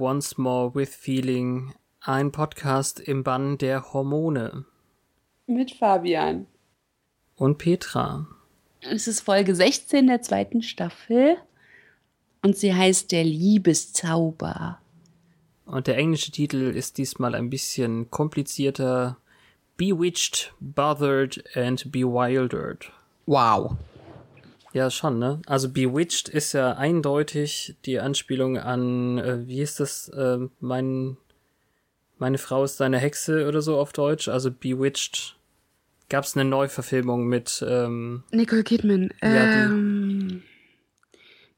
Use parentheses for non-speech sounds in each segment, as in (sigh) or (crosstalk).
Once More with Feeling, ein Podcast im Bann der Hormone. Mit Fabian. Und Petra. Es ist Folge 16 der zweiten Staffel und sie heißt Der Liebeszauber. Und der englische Titel ist diesmal ein bisschen komplizierter. Bewitched, Bothered and Bewildered. Wow. Ja, schon, ne? Also Bewitched ist ja eindeutig die Anspielung an, äh, wie ist das, äh, mein, meine Frau ist deine Hexe oder so auf Deutsch. Also Bewitched gab es eine Neuverfilmung mit ähm, Nicole Kidman. Ja, ähm,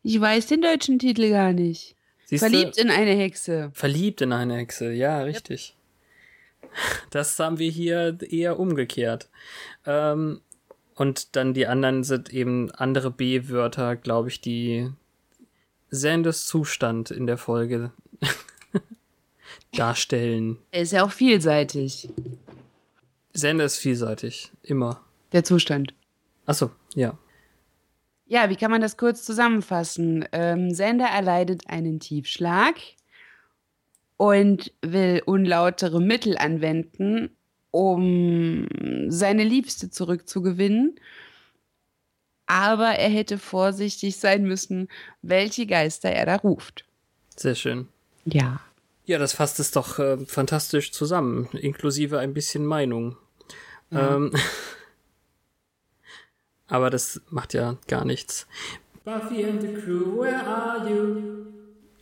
ich weiß den deutschen Titel gar nicht. Siehste? Verliebt in eine Hexe. Verliebt in eine Hexe, ja, richtig. (laughs) Das haben wir hier eher umgekehrt. Ähm, und dann die anderen sind eben andere B-Wörter, glaube ich, die Sanders Zustand in der Folge (laughs) darstellen. Er ist ja auch vielseitig. Sander ist vielseitig, immer. Der Zustand. Achso, ja. Ja, wie kann man das kurz zusammenfassen? Ähm, Sander erleidet einen Tiefschlag und will unlautere Mittel anwenden, um seine Liebste zurückzugewinnen. Aber er hätte vorsichtig sein müssen, welche Geister er da ruft. Sehr schön. Ja. Ja, das fasst es doch äh, fantastisch zusammen, inklusive ein bisschen Meinung. Ja. Ähm, (laughs) aber das macht ja gar nichts. Buffy and the Crew, where are you?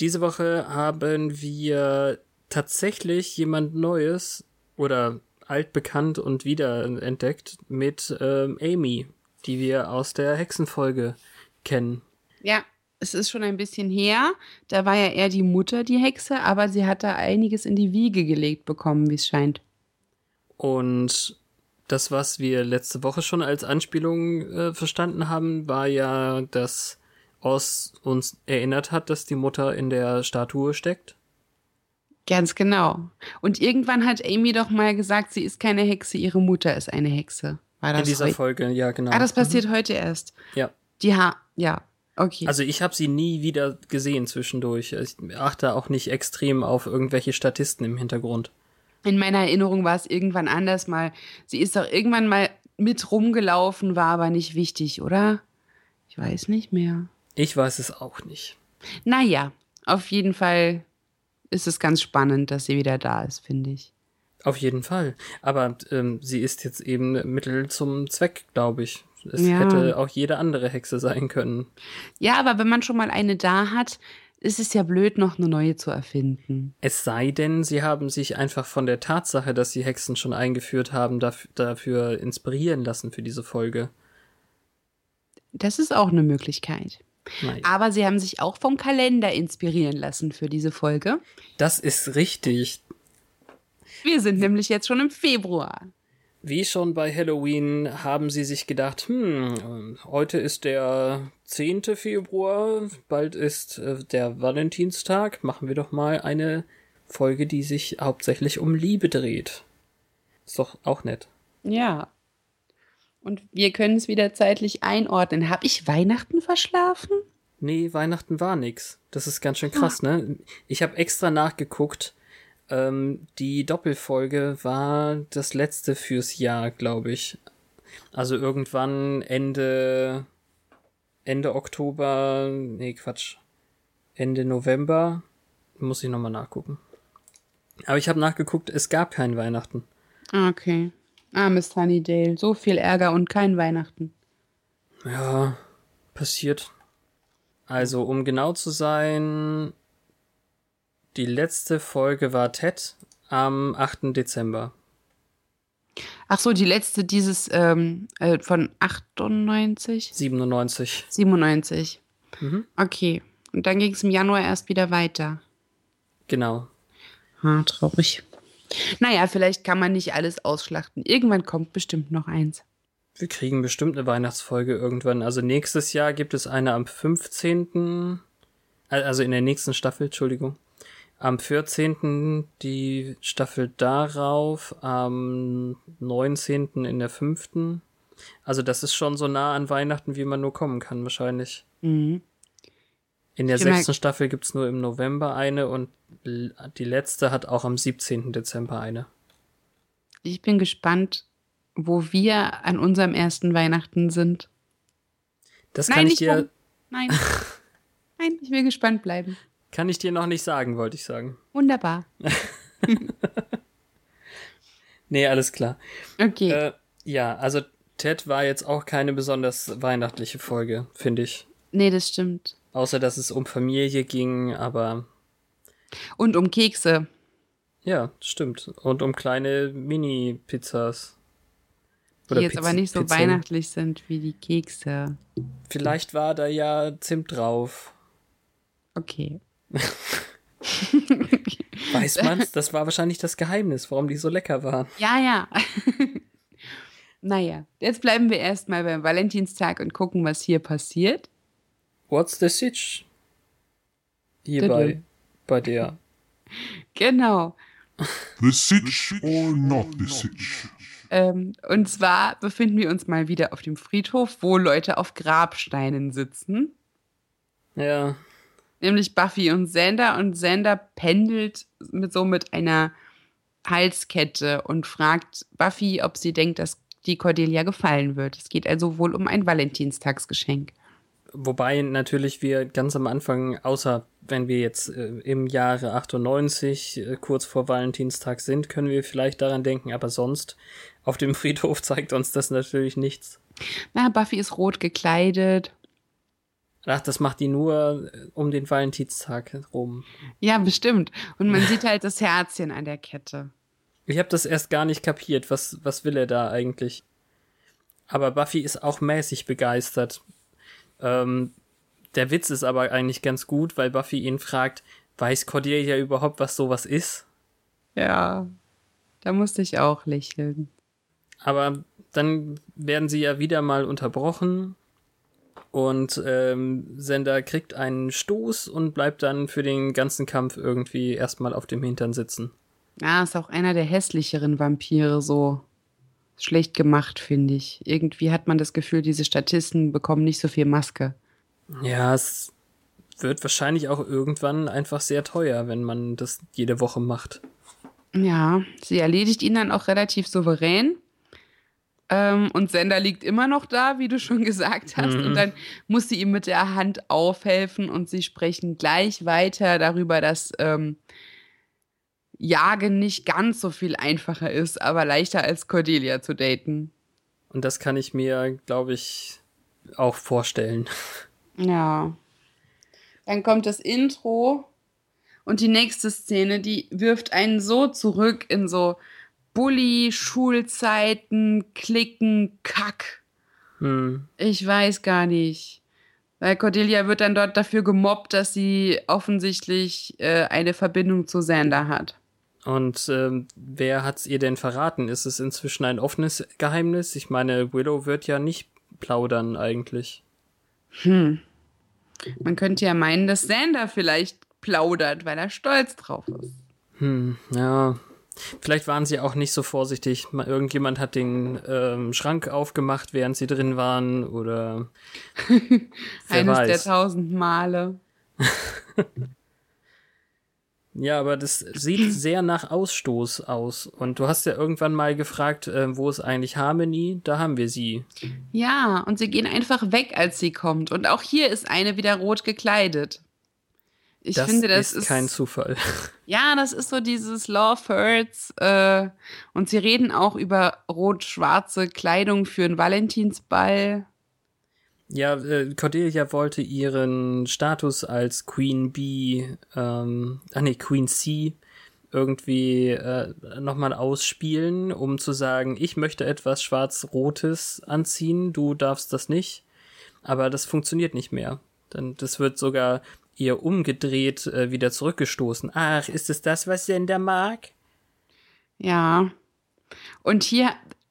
Diese Woche haben wir tatsächlich jemand Neues oder altbekannt und wiederentdeckt mit ähm, Amy, die wir aus der Hexenfolge kennen. Ja, es ist schon ein bisschen her. Da war ja eher die Mutter die Hexe, aber sie hat da einiges in die Wiege gelegt bekommen, wie es scheint. Und das, was wir letzte Woche schon als Anspielung äh, verstanden haben, war ja, dass Oz uns erinnert hat, dass die Mutter in der Statue steckt. Ganz genau. Und irgendwann hat Amy doch mal gesagt, sie ist keine Hexe, ihre Mutter ist eine Hexe. War das in dieser Folge, ja, genau. Ah, das passiert heute erst. Ja. Die ha ja, okay. Also ich habe sie nie wieder gesehen zwischendurch. Ich achte auch nicht extrem auf irgendwelche Statisten im Hintergrund. In meiner Erinnerung war es irgendwann anders mal. Sie ist doch irgendwann mal mit rumgelaufen, war aber nicht wichtig, oder? Ich weiß nicht mehr. Ich weiß es auch nicht. Naja, auf jeden Fall ist es ganz spannend, dass sie wieder da ist, finde ich. Auf jeden Fall. Aber ähm, sie ist jetzt eben Mittel zum Zweck, glaube ich. Es Ja. hätte auch jede andere Hexe sein können. Ja, aber wenn man schon mal eine da hat, ist es ja blöd, noch eine neue zu erfinden. Es sei denn, sie haben sich einfach von der Tatsache, dass sie Hexen schon eingeführt haben, dafür, dafür inspirieren lassen für diese Folge. Das ist auch eine Möglichkeit. Nein. Aber sie haben sich auch vom Kalender inspirieren lassen für diese Folge. Das ist richtig. Wir sind nämlich jetzt schon im Februar. Wie schon bei Halloween haben sie sich gedacht, hm, heute ist der 10. Februar, bald ist äh, der Valentinstag, machen wir doch mal eine Folge, die sich hauptsächlich um Liebe dreht. Ist doch auch nett. Ja. Und wir können es wieder zeitlich einordnen. Habe ich Weihnachten verschlafen? Nee, Weihnachten war nix. Das ist ganz schön krass, ne? Ich habe extra nachgeguckt. Ähm, die Doppelfolge war das letzte fürs Jahr, glaube ich. Also irgendwann Ende Ende Oktober, nee, Quatsch. Ende November muss ich nochmal nachgucken. Aber ich habe nachgeguckt, es gab kein Weihnachten. Okay. Armes Sunnydale. So viel Ärger und kein Weihnachten. Ja, passiert. Also, um genau zu sein, die letzte Folge war Ted am 8. Dezember. Ach so, die letzte dieses ähm, äh, von 98? 97. 97. Mhm. Okay. Und dann ging es im Januar erst wieder weiter. Genau. Ah, traurig. Naja, vielleicht kann man nicht alles ausschlachten. Irgendwann kommt bestimmt noch eins. Wir kriegen bestimmt eine Weihnachtsfolge irgendwann. Also nächstes Jahr gibt es eine am 15. Also in der nächsten Staffel, Entschuldigung. Am 14. die Staffel darauf, am 19. in der fünften. Also das ist schon so nah an Weihnachten, wie man nur kommen kann, wahrscheinlich. Mhm. In der Ich sechsten Staffel gibt's nur im November eine und die letzte hat auch am 17. Dezember eine. Ich bin gespannt, wo wir an unserem ersten Weihnachten sind. Das Nein, kann ich nicht dir, rum. Nein. (laughs) Nein, ich will gespannt bleiben. kann ich dir noch nicht sagen, wollte ich sagen. Wunderbar. (laughs) Nee, alles klar. Okay. Äh, ja, also Ted war jetzt auch keine besonders weihnachtliche Folge, finde ich. nee, das stimmt. Außer, dass es um Familie ging, aber Und um Kekse. ja, stimmt. Und um kleine Mini-Pizzas. Die jetzt aber nicht so Pizzen. weihnachtlich sind wie die Kekse. Vielleicht war da ja Zimt drauf. Okay. (laughs) Weiß man's? Das war wahrscheinlich das Geheimnis, warum die so lecker waren. Ja, ja. (laughs) naja, jetzt bleiben wir erstmal beim Valentinstag und gucken, was hier passiert. What's the sitch? Hierbei, bei der. (laughs) Genau. The sitch or not the sitch? Ähm, und zwar befinden wir uns mal wieder auf dem Friedhof, wo Leute auf Grabsteinen sitzen. Ja, Nämlich Buffy und Xander. Und Xander pendelt mit so mit einer Halskette und fragt Buffy, ob sie denkt, dass die Cordelia gefallen wird. Es geht also wohl um ein Valentinstagsgeschenk. Wobei natürlich wir ganz am Anfang, außer wenn wir jetzt äh, im Jahre 98 äh, kurz vor Valentinstag sind, können wir vielleicht daran denken, aber sonst auf dem (laughs) Friedhof zeigt uns das natürlich nichts. Na, Buffy ist rot gekleidet. Ach, das macht die nur äh, um den Valentinstag rum. Ja, bestimmt. Und man (laughs) sieht halt das Herzchen an der Kette. Ich habe das erst gar nicht kapiert. Was, was will er da eigentlich? Aber Buffy ist auch mäßig begeistert. Ähm, der Witz ist aber eigentlich ganz gut, weil Buffy ihn fragt, weiß Cordelia überhaupt, was sowas ist? Ja, da musste ich auch lächeln. Aber dann werden sie ja wieder mal unterbrochen und ähm, Sender kriegt einen Stoß und bleibt dann für den ganzen Kampf irgendwie erstmal auf dem Hintern sitzen. Ja, ist auch einer der hässlicheren Vampire so schlecht gemacht, finde ich. Irgendwie hat man das Gefühl, diese Statisten bekommen nicht so viel Maske. Ja, es wird wahrscheinlich auch irgendwann einfach sehr teuer, wenn man das jede Woche macht. Ja, sie erledigt ihn dann auch relativ souverän. Ähm, und Sender liegt immer noch da, wie du schon (laughs) gesagt hast. Mhm. Und dann muss sie ihm mit der Hand aufhelfen und sie sprechen gleich weiter darüber, dass ähm, Jagen nicht ganz so viel einfacher ist, aber leichter als Cordelia zu daten. Und das kann ich mir, glaube ich, auch vorstellen. Ja. Dann kommt das Intro und die nächste Szene, die wirft einen so zurück in so Bully, Schulzeiten, Klicken, Kack. Hm. Ich weiß gar nicht. Weil Cordelia wird dann dort dafür gemobbt, dass sie offensichtlich äh, eine Verbindung zu Xander hat. Und ähm, wer hat's ihr denn verraten? Ist es inzwischen ein offenes Geheimnis? Ich meine, Willow wird ja nicht plaudern eigentlich. Hm. Man könnte ja meinen, dass Xander vielleicht plaudert, weil er stolz drauf ist. Hm, ja. Vielleicht waren sie auch nicht so vorsichtig. Irgendjemand hat den ähm, Schrank aufgemacht, während sie drin waren, oder (laughs) Eines der tausend Male. (laughs) Ja, aber das sieht (clears throat) sehr nach Ausstoß aus. Und du hast ja irgendwann mal gefragt, äh, wo ist eigentlich Harmony? Da haben wir sie. Ja, und sie gehen einfach weg, als sie kommt. Und auch hier ist eine wieder rot gekleidet. Ich das finde, das ist, ist, kein Zufall. (laughs) ja, das ist so dieses Love Hurts. Äh, und sie reden auch über rot-schwarze Kleidung für einen Valentinsball. Ja, äh, Cordelia wollte ihren Status als Queen Bee, ähm, ah nee, Queen C irgendwie äh, nochmal ausspielen, um zu sagen, ich möchte etwas Schwarz-Rotes anziehen, du darfst das nicht. Aber das funktioniert nicht mehr. Dann, das wird sogar ihr umgedreht äh, wieder zurückgestoßen. Ach, ist es das, was Sender mag? Ja. Und hier,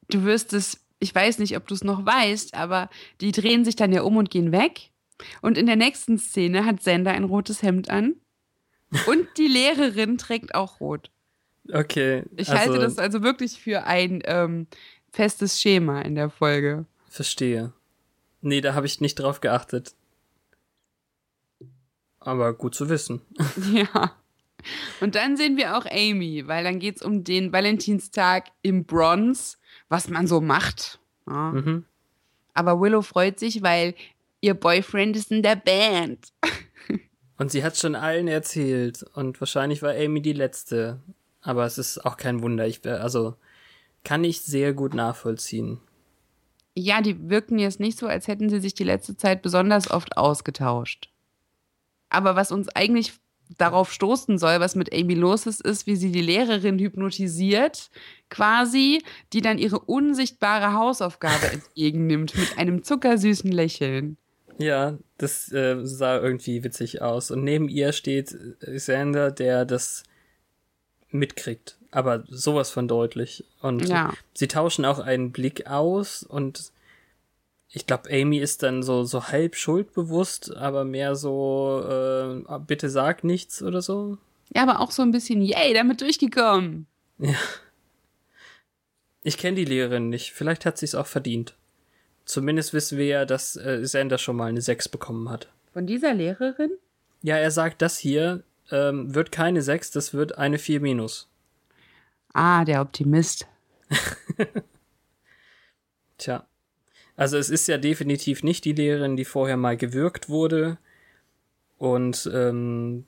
du wirst es, ich weiß nicht, ob du es noch weißt, aber die drehen sich dann ja um und gehen weg. Und in der nächsten Szene hat Sender ein rotes Hemd an. Und die Lehrerin trägt auch rot. Okay. Ich also, halte das also wirklich für ein ähm, festes Schema in der Folge. Verstehe. Nee, da habe ich nicht drauf geachtet. aber gut zu wissen. (laughs) Ja. Und dann sehen wir auch Amy, weil dann geht es um den Valentinstag im Bronze, was man so macht. Ja. Mhm. Aber Willow freut sich, weil ihr Boyfriend ist in der Band. (laughs) Und sie hat schon allen erzählt und wahrscheinlich war Amy die letzte. Aber es ist auch kein Wunder. Ich, also kann ich sehr gut nachvollziehen. Ja, die wirken jetzt nicht so, als hätten sie sich die letzte Zeit besonders oft ausgetauscht. Aber was uns eigentlich darauf stoßen soll, was mit Amy los ist, ist, wie sie die Lehrerin hypnotisiert, quasi, die dann ihre unsichtbare Hausaufgabe (laughs) entgegennimmt mit einem zuckersüßen Lächeln. Ja, das äh, sah irgendwie witzig aus. Und neben ihr steht Sander, der das mitkriegt. Aber sowas von deutlich. Und Ja. sie tauschen auch einen Blick aus und ich glaube, Amy ist dann so, so halb schuldbewusst, aber mehr so, äh, bitte sag nichts oder so. Ja, aber auch so ein bisschen, yay, damit durchgekommen. Ich kenne die Lehrerin nicht. Vielleicht hat sie es auch verdient. Zumindest wissen wir ja, dass äh, Sander schon mal eine 6 bekommen hat. Von dieser Lehrerin? Ja, er sagt, das hier ähm, wird keine 6, das wird eine 4 minus. Ah, der Optimist. (laughs) Tja. Also es ist ja definitiv nicht die Lehrerin, die vorher mal gewürgt wurde. Und ähm,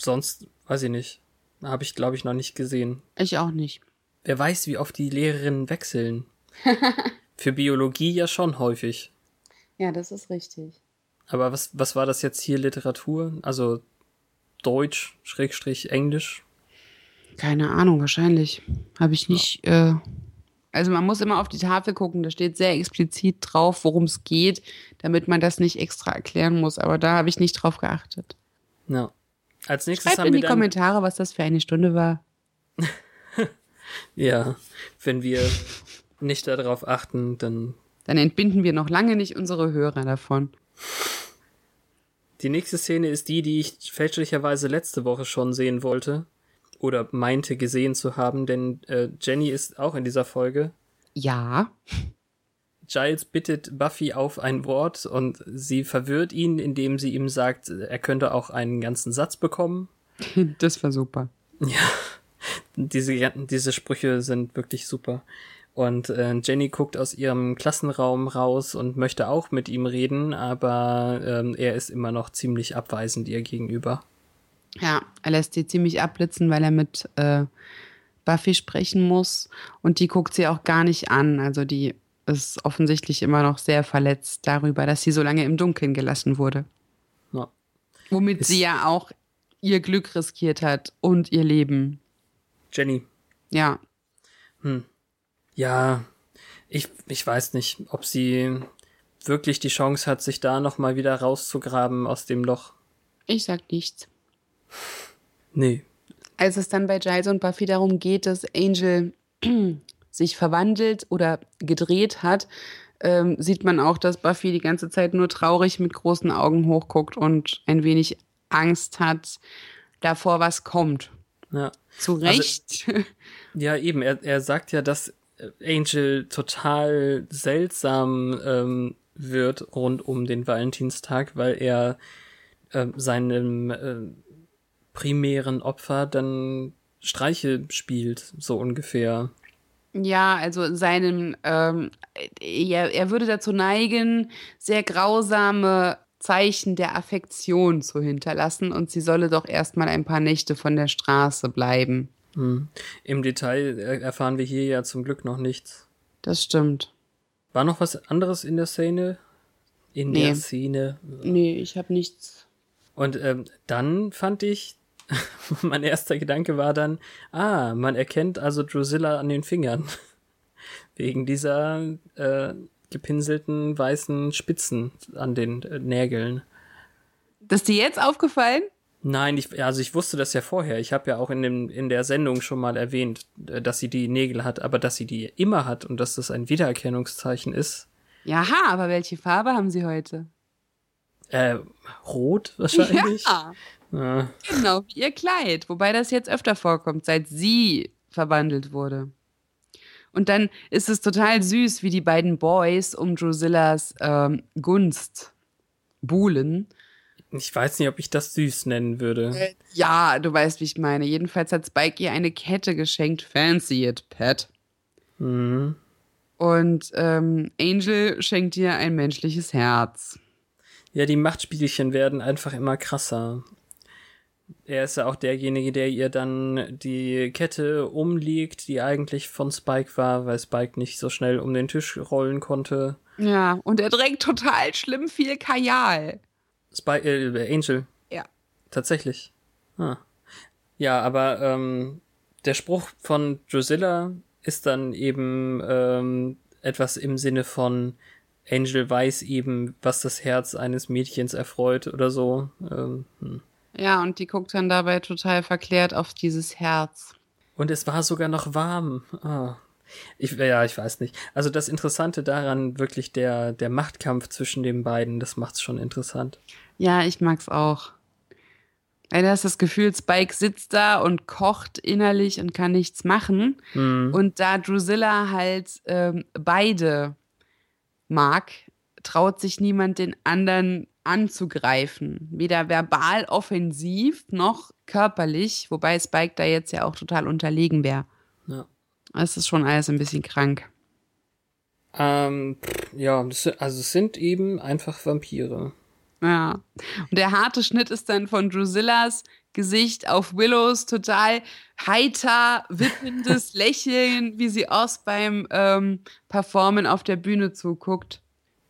sonst, weiß ich nicht. Habe ich, glaube ich, noch nicht gesehen. Ich auch nicht. Wer weiß, wie oft die Lehrerinnen wechseln. (laughs) Für Biologie ja schon häufig. Ja, das ist richtig. Aber was, was war das jetzt hier Literatur? Also Deutsch, Schrägstrich, Englisch? Keine Ahnung, wahrscheinlich. Habe ich nicht. Äh, also man muss immer auf die Tafel gucken, da steht sehr explizit drauf, worum es geht, damit man das nicht extra erklären muss. Aber da habe ich nicht drauf geachtet. Ja. Als nächstes Schreibt haben in wir die Kommentare, was das für eine Stunde war. (laughs) ja, wenn wir nicht darauf achten, dann Dann entbinden wir noch lange nicht unsere Hörer davon. Die nächste Szene ist die, die ich fälschlicherweise letzte Woche schon sehen wollte. Oder meinte gesehen zu haben, denn äh, Jenny ist auch in dieser Folge. Ja. Giles bittet Buffy auf ein Wort und sie verwirrt ihn, indem sie ihm sagt, er könnte auch einen ganzen Satz bekommen. (laughs) Das war super. Diese, diese Sprüche sind wirklich super. Und äh, Jenny guckt aus ihrem Klassenraum raus und möchte auch mit ihm reden, aber ähm, er ist immer noch ziemlich abweisend ihr gegenüber. Ja, er lässt sie ziemlich abblitzen, weil er mit äh, Buffy sprechen muss. Und die guckt sie auch gar nicht an. Also die ist offensichtlich immer noch sehr verletzt darüber, dass sie so lange im Dunkeln gelassen wurde. Ja. Womit Ist- sie ja auch ihr Glück riskiert hat und ihr Leben. Jenny, Ja, Ja, ich, ich weiß nicht, ob sie wirklich die Chance hat, sich da nochmal wieder rauszugraben aus dem Loch. ich sag nichts. Nee. Als es dann bei Giles und Buffy darum geht, dass Angel (clears throat) sich verwandelt oder gedreht hat, ähm, sieht man auch, dass Buffy die ganze Zeit nur traurig mit großen Augen hochguckt und ein wenig Angst hat davor, was kommt. Ja. Zu Recht. (laughs) Ja, eben, er, er sagt ja, dass Angel total seltsam ähm, wird rund um den Valentinstag, weil er ähm, seinem äh, primären Opfer dann Streiche spielt, so ungefähr. Ja, also seinem, ähm, er, er würde dazu neigen, sehr grausame Zeichen der Affektion zu hinterlassen und sie solle doch erstmal ein paar Nächte von der Straße bleiben. Hm. Im Detail erfahren wir hier ja zum Glück noch nichts. Das stimmt. War noch was anderes in der Szene? In Nee. der Szene. Nee, ich habe nichts. Und ähm, dann fand ich, (laughs) mein erster Gedanke war dann, ah, man erkennt also Drusilla an den Fingern. (laughs) Wegen dieser äh, gepinselten weißen Spitzen an den äh, Nägeln. Das ist dir jetzt aufgefallen? Nein, ich, also ich wusste das ja vorher. Ich habe ja auch in, dem, in der Sendung schon mal erwähnt, äh, dass sie die Nägel hat, aber dass sie die immer hat und dass das ein Wiedererkennungszeichen ist. Jaha, aber welche Farbe haben sie heute? Äh, rot wahrscheinlich. Ja, Ja. genau, wie ihr Kleid. Wobei das jetzt öfter vorkommt, seit sie verwandelt wurde. Und dann ist es total süß, wie die beiden Boys um Drusillas ähm, Gunst buhlen. Ich weiß nicht, ob ich das süß nennen würde. Äh, ja, du weißt, wie ich meine. Jedenfalls hat Spike ihr eine Kette geschenkt. Fancy it, Pet. Mhm. Und ähm, Angel schenkt ihr ein menschliches Herz. Ja, die Machtspielchen werden einfach immer krasser. Er ist ja auch derjenige, der ihr dann die Kette umlegt, die eigentlich von Spike war, weil Spike nicht so schnell um den Tisch rollen konnte. Ja, und er trägt total schlimm viel Kajal. Spike, äh, Angel. Ja. Tatsächlich. Ah. Ja, aber ähm, der Spruch von Drusilla ist dann eben ähm, etwas im Sinne von Angel weiß eben, was das Herz eines Mädchens erfreut oder so. Ähm, hm. Ja, und die guckt dann dabei total verklärt auf dieses Herz. Und es war sogar noch warm. Ah. Ich, ja, ich weiß nicht. Also das Interessante daran, wirklich der, der Machtkampf zwischen den beiden, das macht's schon interessant. Ja, ich mag's auch. Weil du hast das Gefühl, Spike sitzt da und kocht innerlich und kann nichts machen. Mhm. Und da Drusilla halt ähm, beide mag, traut sich niemand den anderen anzugreifen. Weder verbal offensiv noch körperlich, wobei Spike da jetzt ja auch total unterlegen wäre. Ja. Es ist schon alles ein bisschen krank. Ähm, ja, das, also es sind eben einfach Vampire. Ja. Und der harte Schnitt ist dann von Drusillas Gesicht auf Willows total heiter, wippendes (laughs) Lächeln, wie sie Oz beim ähm, Performen auf der Bühne zuguckt.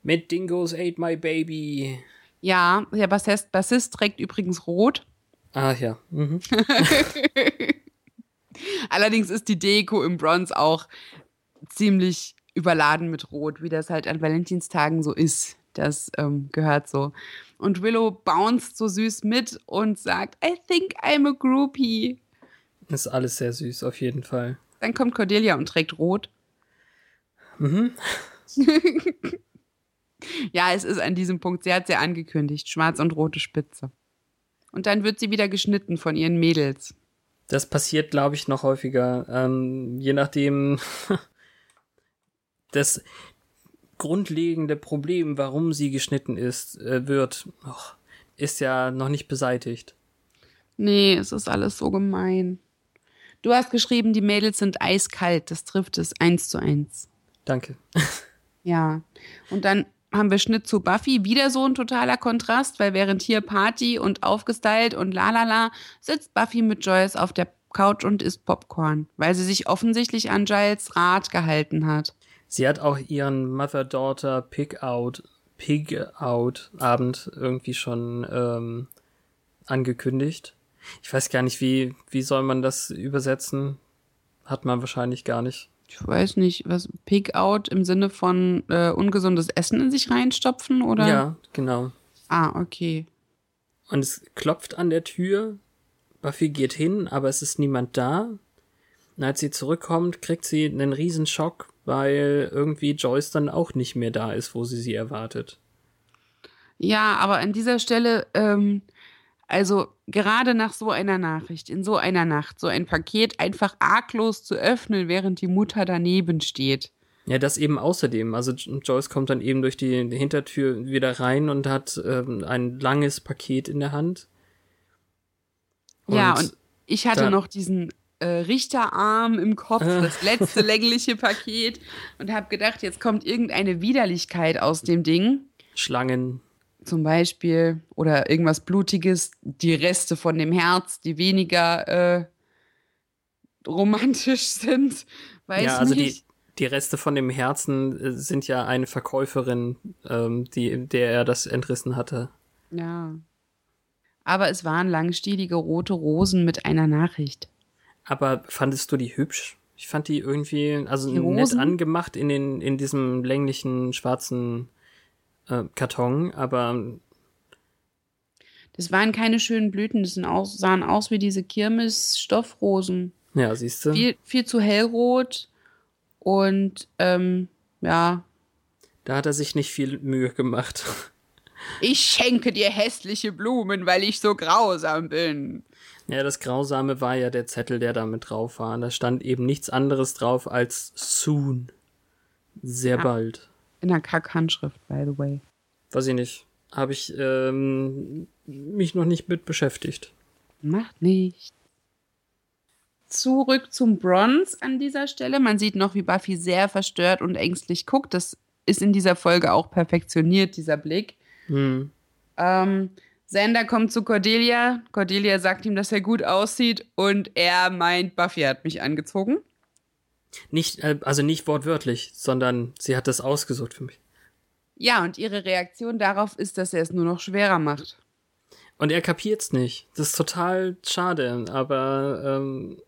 Mit Dingos ate my baby. Ja, der Bassist, Bassist trägt übrigens rot. Ah ja. Mhm. (laughs) Allerdings ist die Deko im Bronze auch ziemlich überladen mit Rot, wie das halt an Valentinstagen so ist. Das ähm, gehört so. Und Willow bounced so süß mit und sagt, I think I'm a groupie. Ist alles sehr süß, auf jeden Fall. Dann kommt Cordelia und trägt Rot. Mhm. (laughs) Ja, es ist an diesem Punkt, sie hat ja angekündigt, schwarz und rote Spitze. Und dann wird sie wieder geschnitten von ihren Mädels. Das passiert, glaube ich, noch häufiger. Ähm, je nachdem, (laughs) das grundlegende Problem, warum sie geschnitten ist, äh, wird, och, ist ja noch nicht beseitigt. Nee, es ist alles so gemein. Du hast geschrieben, die Mädels sind eiskalt. Das trifft es eins zu eins. Danke. (laughs) Ja. Und dann haben wir Schnitt zu Buffy. Wieder so ein totaler Kontrast, weil während hier Party und aufgestylt und lalala, sitzt Buffy mit Joyce auf der Couch und isst Popcorn, weil sie sich offensichtlich an Giles Rat gehalten hat. Sie hat auch ihren Mother-Daughter Pig-Out, Pig-Out-Abend irgendwie schon ähm, angekündigt. Ich weiß gar nicht, wie, wie soll man das übersetzen? Hat man wahrscheinlich gar nicht. Ich weiß nicht, was Pig-Out im Sinne von äh, ungesundes Essen in sich reinstopfen oder? Ja, genau. Ah, okay. Und es klopft an der Tür. Buffy geht hin, aber es ist niemand da. Und als sie zurückkommt, kriegt sie einen Riesenschock, weil irgendwie Joyce dann auch nicht mehr da ist, wo sie sie erwartet. Ja, aber an dieser Stelle, ähm, also gerade nach so einer Nachricht, in so einer Nacht, so ein Paket einfach arglos zu öffnen, während die Mutter daneben steht. Ja, das eben außerdem. Also Joyce kommt dann eben durch die Hintertür wieder rein und hat ähm, ein langes Paket in der Hand. ja, und ich hatte noch diesen äh, Richterarm im Kopf, (laughs) das letzte längliche Paket und habe gedacht, jetzt kommt irgendeine Widerlichkeit aus dem Ding. Schlangen. Zum Beispiel oder irgendwas Blutiges, die Reste von dem Herz, die weniger äh, romantisch (laughs) sind. Weiß ja, also die, nicht. die Reste von dem Herzen äh, sind ja eine Verkäuferin, ähm, die, der er das entrissen hatte. Ja. Aber es waren langstielige rote Rosen mit einer Nachricht. Aber fandest du die hübsch? Ich fand die irgendwie, also Die nett angemacht in den, in diesem länglichen schwarzen äh, Karton, aber Das waren keine schönen Blüten, das aus, sahen aus wie diese Kirmes-Stoffrosen. ja, siehst du. Viel, viel zu hellrot und ähm, ja. Da hat er sich nicht viel Mühe gemacht. Ich schenke dir hässliche Blumen, weil ich so grausam bin. Ja, das Grausame war ja der Zettel, der da mit drauf war. Da stand eben nichts anderes drauf als soon. Sehr Ja. bald. In einer Kackhandschrift, by the way. Weiß ich nicht. habe ich ähm, mich noch nicht mit beschäftigt. Macht nicht. Zurück zum Bronze an dieser Stelle. Man sieht noch, wie Buffy sehr verstört und ängstlich guckt. Das ist in dieser Folge auch perfektioniert, dieser Blick. Hm. Ähm, Sander kommt zu Cordelia. Cordelia sagt ihm, dass er gut aussieht und er meint, Buffy hat mich angezogen. Nicht, äh, also nicht wortwörtlich, sondern sie hat das ausgesucht für mich. Ja, und ihre Reaktion darauf ist, dass er es nur noch schwerer macht. Und er kapiert's nicht. Das ist total schade, aber ähm,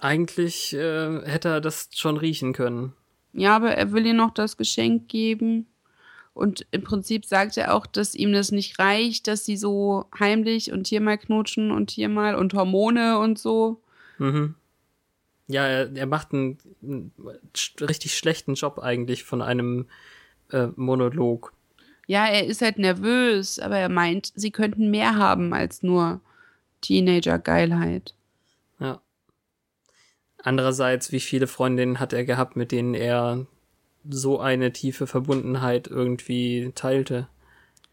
eigentlich äh, hätte er das schon riechen können. Ja, aber er will ihr noch das Geschenk geben. Und im Prinzip sagt er auch, dass ihm das nicht reicht, dass sie so heimlich und hier mal knutschen und hier mal und Hormone und so. Mhm. Ja, er, er macht einen, einen richtig schlechten Job eigentlich von einem äh, Monolog. Ja, er ist halt nervös, aber er meint, sie könnten mehr haben als nur Teenager-Geilheit. Ja. Andererseits, wie viele Freundinnen hat er gehabt, mit denen er so eine tiefe Verbundenheit irgendwie teilte?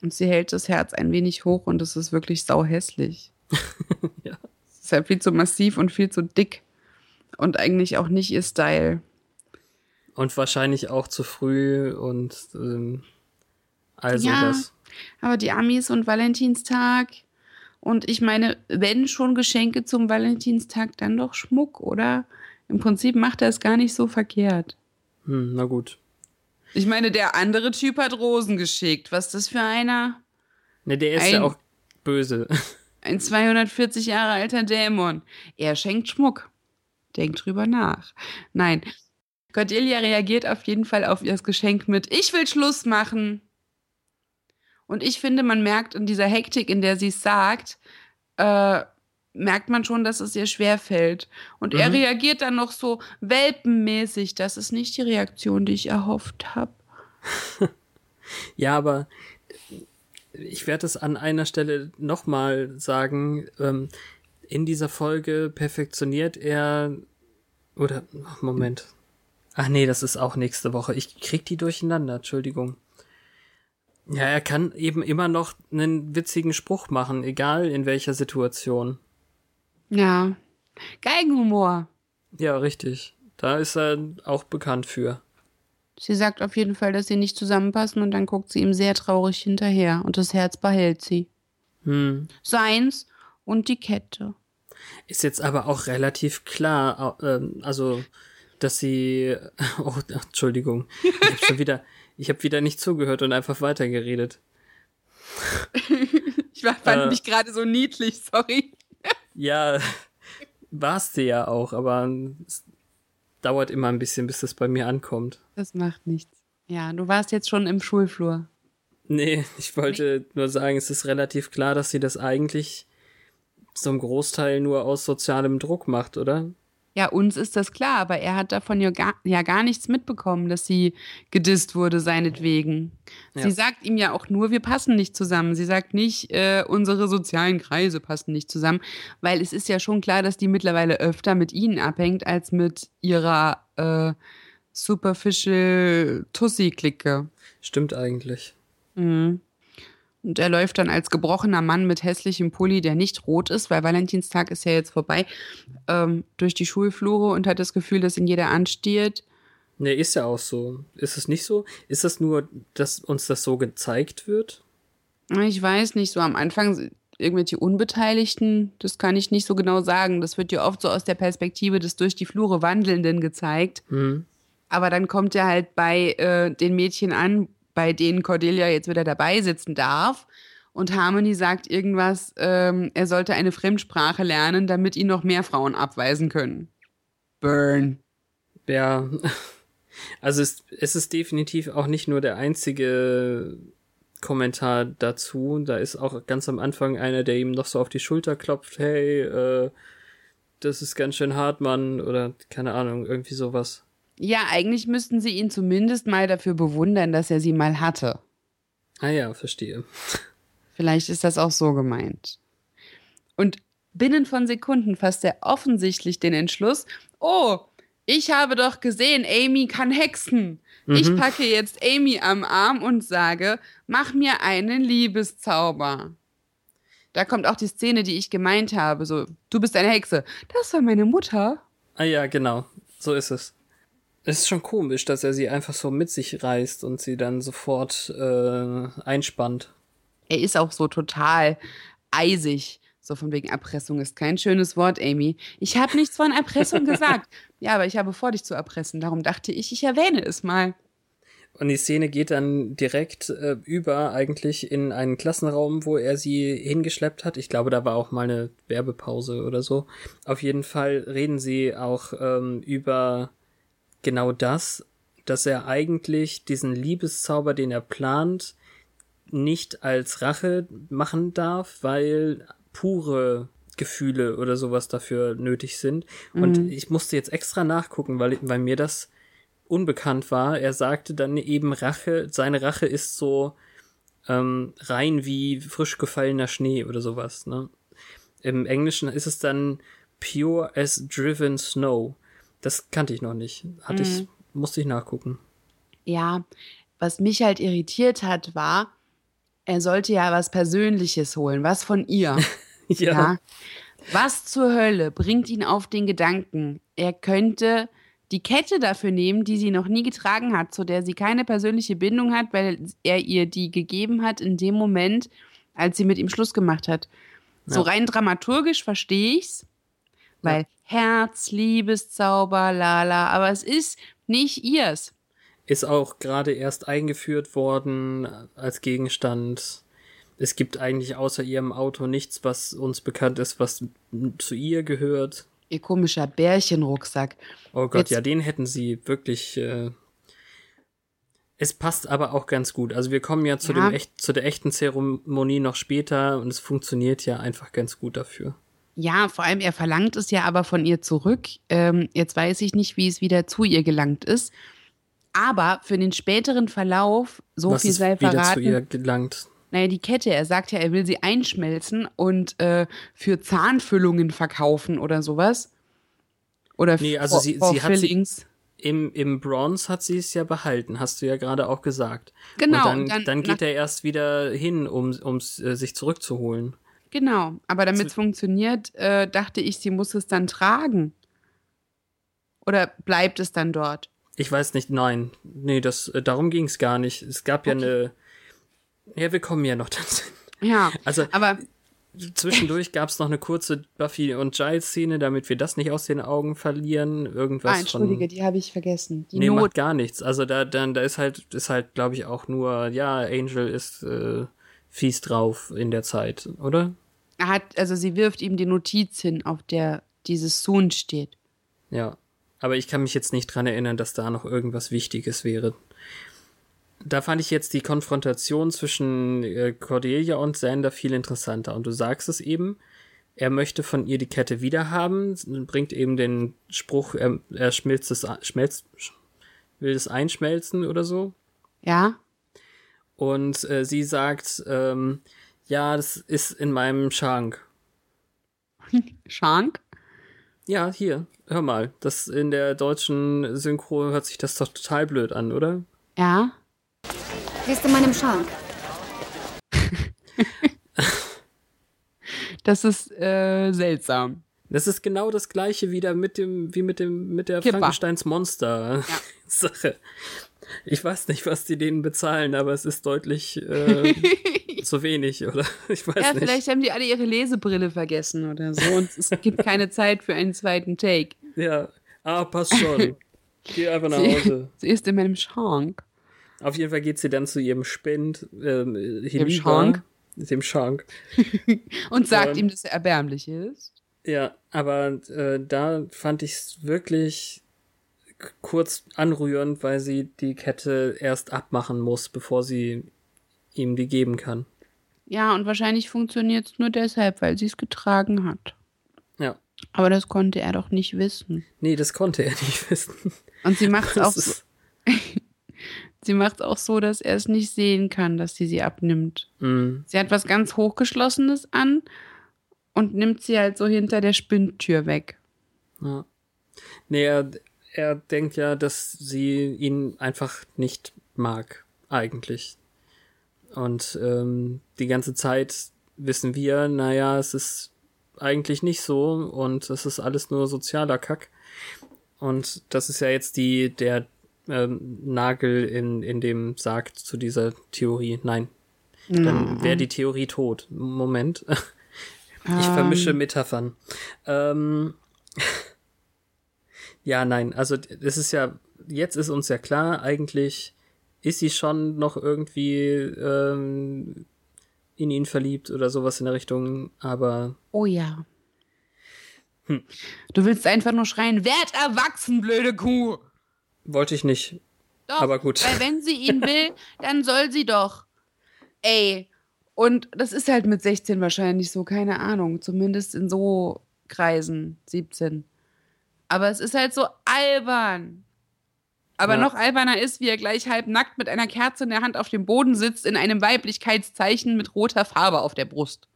Und sie hält das Herz ein wenig hoch und es ist wirklich sauhässlich. Ja. (laughs) Es ist halt viel zu massiv und viel zu dick. Und eigentlich auch nicht ihr Style. Und wahrscheinlich auch zu früh und ähm, also Ja. das. Aber die Amis und Valentinstag. Und ich meine, wenn schon Geschenke zum Valentinstag, dann doch Schmuck, oder? Im Prinzip macht er es gar nicht so verkehrt. Hm, na gut. Ich meine, der andere Typ hat Rosen geschickt. Was ist das für einer? Ne, der ist Ein- ja auch böse. (laughs) Ein 240 Jahre alter Dämon. Er schenkt Schmuck. Denkt drüber nach. Nein. Cordelia reagiert auf jeden Fall auf ihr Geschenk mit Ich will Schluss machen. Und ich finde, man merkt in dieser Hektik, in der sie es sagt, äh, merkt man schon, dass es ihr schwerfällt. Und er Mhm. reagiert dann noch so welpenmäßig. Das ist nicht die Reaktion, die ich erhofft habe. (laughs) Ja, aber ich werde es an einer Stelle nochmal sagen. Ähm, in dieser Folge perfektioniert er oder ach, Moment. Ach nee, das ist auch nächste Woche. Ich krieg die durcheinander, Entschuldigung. Ja, er kann eben immer noch einen witzigen Spruch machen, egal in welcher Situation. Ja. Geigenhumor. Ja, richtig. Da ist er auch bekannt für. Sie sagt auf jeden Fall, dass sie nicht zusammenpassen und dann guckt sie ihm sehr traurig hinterher und das Herz behält sie. Hm. Seins und die Kette. Ist jetzt aber auch relativ klar, ähm, also, dass sie, (laughs) oh, Entschuldigung, ich habe schon wieder, (laughs) ich habe wieder nicht zugehört und einfach weitergeredet. (laughs) Ich war- fand Äh. mich gerade so niedlich, sorry. Ja, warst du ja auch, aber es dauert immer ein bisschen, bis das bei mir ankommt. Das macht nichts. Ja, du warst jetzt schon im Schulflur. Nee, ich wollte nur sagen, es ist relativ klar, dass sie das eigentlich zum Großteil nur aus sozialem Druck macht, oder? Ja, uns ist das klar, aber er hat davon ja gar, ja gar nichts mitbekommen, dass sie gedisst wurde, seinetwegen. Ja. Sie sagt ihm ja auch nur, wir passen nicht zusammen. Sie sagt nicht, äh, unsere sozialen Kreise passen nicht zusammen, weil es ist ja schon klar, dass die mittlerweile öfter mit ihnen abhängt, als mit ihrer äh, superficial Tussi-Clique. Stimmt eigentlich. Mhm. Und er läuft dann als gebrochener Mann mit hässlichem Pulli, der nicht rot ist, weil Valentinstag ist ja jetzt vorbei, ähm, durch die Schulflure und hat das Gefühl, dass ihn jeder anstiert. Nee, ist ja auch so. Ist es nicht so? Ist das nur, dass uns das so gezeigt wird? Ich weiß nicht, so am Anfang irgendwelche Unbeteiligten, das kann ich nicht so genau sagen. Das wird ja oft so aus der Perspektive des durch die Flure Wandelnden gezeigt. Hm. Aber dann kommt er halt bei äh, den Mädchen an, bei denen Cordelia jetzt wieder dabei sitzen darf. Und Harmony sagt irgendwas, ähm, er sollte eine Fremdsprache lernen, damit ihn noch mehr Frauen abweisen können. Burn. Ja, also es, es ist definitiv auch nicht nur der einzige Kommentar dazu. Da ist auch ganz am Anfang einer, der ihm noch so auf die Schulter klopft, hey, äh, das ist ganz schön hart, Mann, oder keine Ahnung, irgendwie sowas. Ja, eigentlich müssten sie ihn zumindest mal dafür bewundern, dass er sie mal hatte. Ah ja, verstehe. Vielleicht ist das auch so gemeint. Und binnen von Sekunden fasst er offensichtlich den Entschluss, oh, ich habe doch gesehen, Amy kann hexen. Ich Mhm. packe jetzt Amy am Arm und sage, mach mir einen Liebeszauber. Da kommt auch die Szene, die ich gemeint habe. So, du bist eine Hexe. Das war meine Mutter. Ah ja, genau. So ist es. Es ist schon komisch, dass er sie einfach so mit sich reißt und sie dann sofort äh, einspannt. Er ist auch so total eisig. So von wegen Erpressung ist kein schönes Wort, Amy. Ich habe nichts von Erpressung (laughs) gesagt. Ja, aber ich habe vor, dich zu erpressen. Darum dachte ich, ich erwähne es mal. Und die Szene geht dann direkt äh, über eigentlich in einen Klassenraum, wo er sie hingeschleppt hat. Ich glaube, da war auch mal eine Werbepause oder so. Auf jeden Fall reden sie auch ähm, über genau das, dass er eigentlich diesen Liebeszauber, den er plant, nicht als Rache machen darf, weil pure Gefühle oder sowas dafür nötig sind. Und ich musste jetzt extra nachgucken, weil, weil mir das unbekannt war. Er sagte dann eben Rache, seine Rache ist so ähm, rein wie frisch gefallener Schnee oder sowas. Ne? Im Englischen ist es dann pure as driven snow. Das kannte ich noch nicht. Hatte ich, musste ich nachgucken. Ja, was mich halt irritiert hat, war, er sollte ja was Persönliches holen, was von ihr. (laughs) Ja. Was zur Hölle bringt ihn auf den Gedanken, er könnte die Kette dafür nehmen, die sie noch nie getragen hat, zu der sie keine persönliche Bindung hat, weil er ihr die gegeben hat in dem Moment, als sie mit ihm Schluss gemacht hat. So Ja. rein dramaturgisch verstehe ich's, weil Herz, Liebeszauber, lala, aber es ist nicht ihrs. Ist auch gerade erst eingeführt worden als Gegenstand. Es gibt eigentlich außer ihrem Auto nichts, was uns bekannt ist, was zu ihr gehört. Ihr komischer Bärchenrucksack. Oh Gott, Jetzt- ja, den hätten sie wirklich. Äh es passt aber auch ganz gut. Also wir kommen ja zu Ja. dem echt, zu der echten Zeremonie noch später und es funktioniert ja einfach ganz gut dafür. Ja, vor allem er verlangt es ja aber von ihr zurück. Ähm, jetzt weiß ich nicht, wie es wieder zu ihr gelangt ist. Aber für den späteren Verlauf, so was viel ist sei wieder zu verraten, ihr gelangt. naja, die Kette, er sagt ja, er will sie einschmelzen und äh, für Zahnfüllungen verkaufen oder sowas. Oder Nee, also for, sie- for sie hat sie- Fillings. Im, Im Bronze hat sie es ja behalten, hast du ja gerade auch gesagt. Genau, Und dann, und dann dann, geht er erst wieder hin, um es äh, sich zurückzuholen. Genau, aber damit es funktioniert, äh, dachte ich, sie muss es dann tragen. Oder bleibt es dann dort? Ich weiß nicht, nein. Nee, das, äh, darum ging es gar nicht. Es gab ja eine. Ja, wir kommen ja noch (laughs) dazu. Ja, Also aber zwischendurch (laughs) gab es noch eine kurze Buffy und Giles-Szene, damit wir das nicht aus den Augen verlieren. Irgendwas ah, entschuldige, von. die habe ich vergessen. Die Nee, Not. macht gar nichts. Also da, dann, da ist halt, ist halt, glaube ich, auch nur, ja, Angel ist äh, fies drauf in der Zeit, oder? Er hat, also sie wirft ihm die Notiz hin, auf der dieses Soon steht. Ja. Aber ich kann mich jetzt nicht dran erinnern, dass da noch irgendwas Wichtiges wäre. Da fand ich jetzt die Konfrontation zwischen äh, Cordelia und Xander viel interessanter. Und du sagst es eben, er möchte von ihr die Kette wiederhaben, bringt eben den Spruch, er, er schmilzt es, schmelzt, will es einschmelzen oder so. Ja? Und äh, sie sagt, ähm, ja, das ist in meinem Schrank. (laughs) Shank? Ja, hier, hör mal. Das in der deutschen Synchro hört sich das doch total blöd an, oder? Ja? Ist in meinem Schrank. (laughs) Das ist äh, seltsam. Das ist genau das gleiche wieder mit dem, wie mit dem, mit der Kipper. Frankensteins Monster Sache. (laughs) Ich weiß nicht, was die denen bezahlen, aber es ist deutlich äh, (laughs) zu wenig, oder? (laughs) Ich weiß Ja, nicht. vielleicht haben die alle ihre Lesebrille vergessen oder so und es gibt keine Zeit für einen zweiten Take. Ja. Ah, passt schon. (laughs) Geh einfach nach Sie, Hause. sie ist in meinem Schrank. Auf jeden Fall geht sie dann zu ihrem Spind, ähm, hinüber, Schrank? Dem Schrank. Und sagt Ähm. ihm, dass er erbärmlich ist. Ja, aber äh, da fand ich es wirklich kurz anrührend, weil sie die Kette erst abmachen muss, bevor sie ihm die geben kann. Ja, und wahrscheinlich funktioniert es nur deshalb, weil sie es getragen hat. Ja. Aber das konnte er doch nicht wissen. Nee, das konnte er nicht (laughs) wissen. Und sie macht es auch so, (laughs) sie auch so, dass er es nicht sehen kann, dass sie sie abnimmt. mm, Sie hat was ganz Hochgeschlossenes an und nimmt sie halt so hinter der Spindtür weg. ja. Nee, er, er denkt ja, dass sie ihn einfach nicht mag, eigentlich. Und ähm, die ganze Zeit wissen wir, naja, es ist eigentlich nicht so und es ist alles nur sozialer Kack. Und das ist ja jetzt die, der ähm, Nagel in, in dem sagt zu dieser Theorie. Nein. Dann wäre die Theorie tot. Moment. (laughs) Ich vermische Metaphern. Ähm, (laughs) ja, nein, also es ist ja, jetzt ist uns ja klar, eigentlich ist sie schon noch irgendwie ähm, in ihn verliebt oder sowas in der Richtung, aber Oh ja. Hm. Du willst einfach nur schreien, werd erwachsen, blöde Kuh. wollte ich nicht. Doch, Aber gut. Weil wenn sie ihn will, dann soll sie doch. Ey. Und das ist halt mit 16 wahrscheinlich so, keine Ahnung. Zumindest in so Kreisen, 17. Aber es ist halt so albern. Aber Ja. noch alberner ist, wie er gleich halb nackt mit einer Kerze in der Hand auf dem Boden sitzt, in einem Weiblichkeitszeichen mit roter Farbe auf der Brust.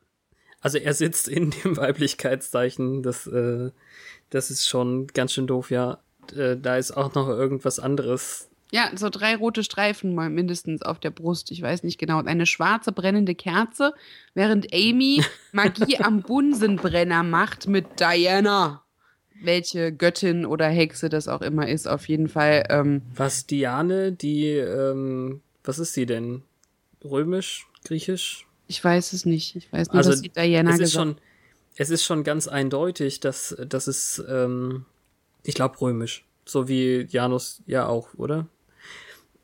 Also er sitzt in dem (laughs) Weiblichkeitszeichen, das, äh, das ist schon ganz schön doof, ja. Äh, da ist auch noch irgendwas anderes. Ja, so drei rote Streifen mal mindestens auf der Brust. Ich weiß nicht genau. Und eine schwarze brennende Kerze, während Amy (laughs) Magie am Bunsenbrenner macht mit Diana. Welche Göttin oder Hexe das auch immer ist, auf jeden Fall. Ähm, Was Diane, die, ähm, was ist sie denn? Römisch? Griechisch? ich weiß es nicht. Ich weiß nur, Also, dass sie Diana es ist gesagt schon, es ist schon ganz eindeutig, dass, dass es, ähm, ich glaube, römisch. So wie Janus ja auch, oder?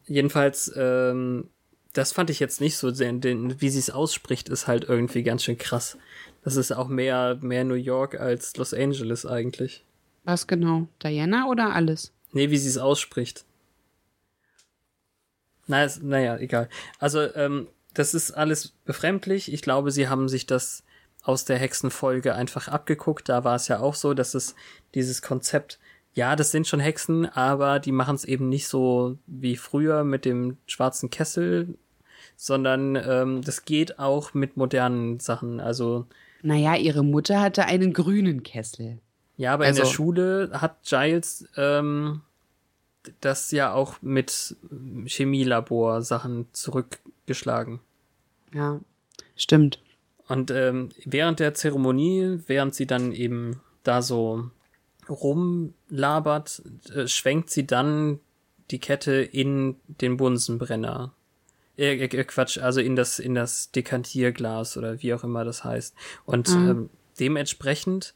Jedenfalls, ähm, das fand ich jetzt nicht so sehr, denn wie sie es ausspricht, ist halt irgendwie ganz schön krass. Das ist auch mehr, mehr New York als Los Angeles eigentlich. Was genau? Diana oder alles? Nee, wie sie es ausspricht. Na, es, naja, egal. Also, ähm, das ist alles befremdlich. Ich glaube, sie haben sich das aus der Hexenfolge einfach abgeguckt. Da war es ja auch so, dass es dieses Konzept, ja, das sind schon Hexen, aber die machen es eben nicht so wie früher mit dem schwarzen Kessel, sondern ähm, das geht auch mit modernen Sachen. Also, Naja, ihre Mutter hatte einen grünen Kessel. Ja, aber in der Also- Schule hat Giles ähm, das ja auch mit Chemielabor-Sachen zurückgeschlagen. Ja, stimmt. Und ähm, während der Zeremonie, während sie dann eben da so rumlabert, äh, schwenkt sie dann die Kette in den Bunsenbrenner. Äh, äh, Quatsch, also in das, in das Dekantierglas oder wie auch immer das heißt. Und Mhm. ähm, dementsprechend,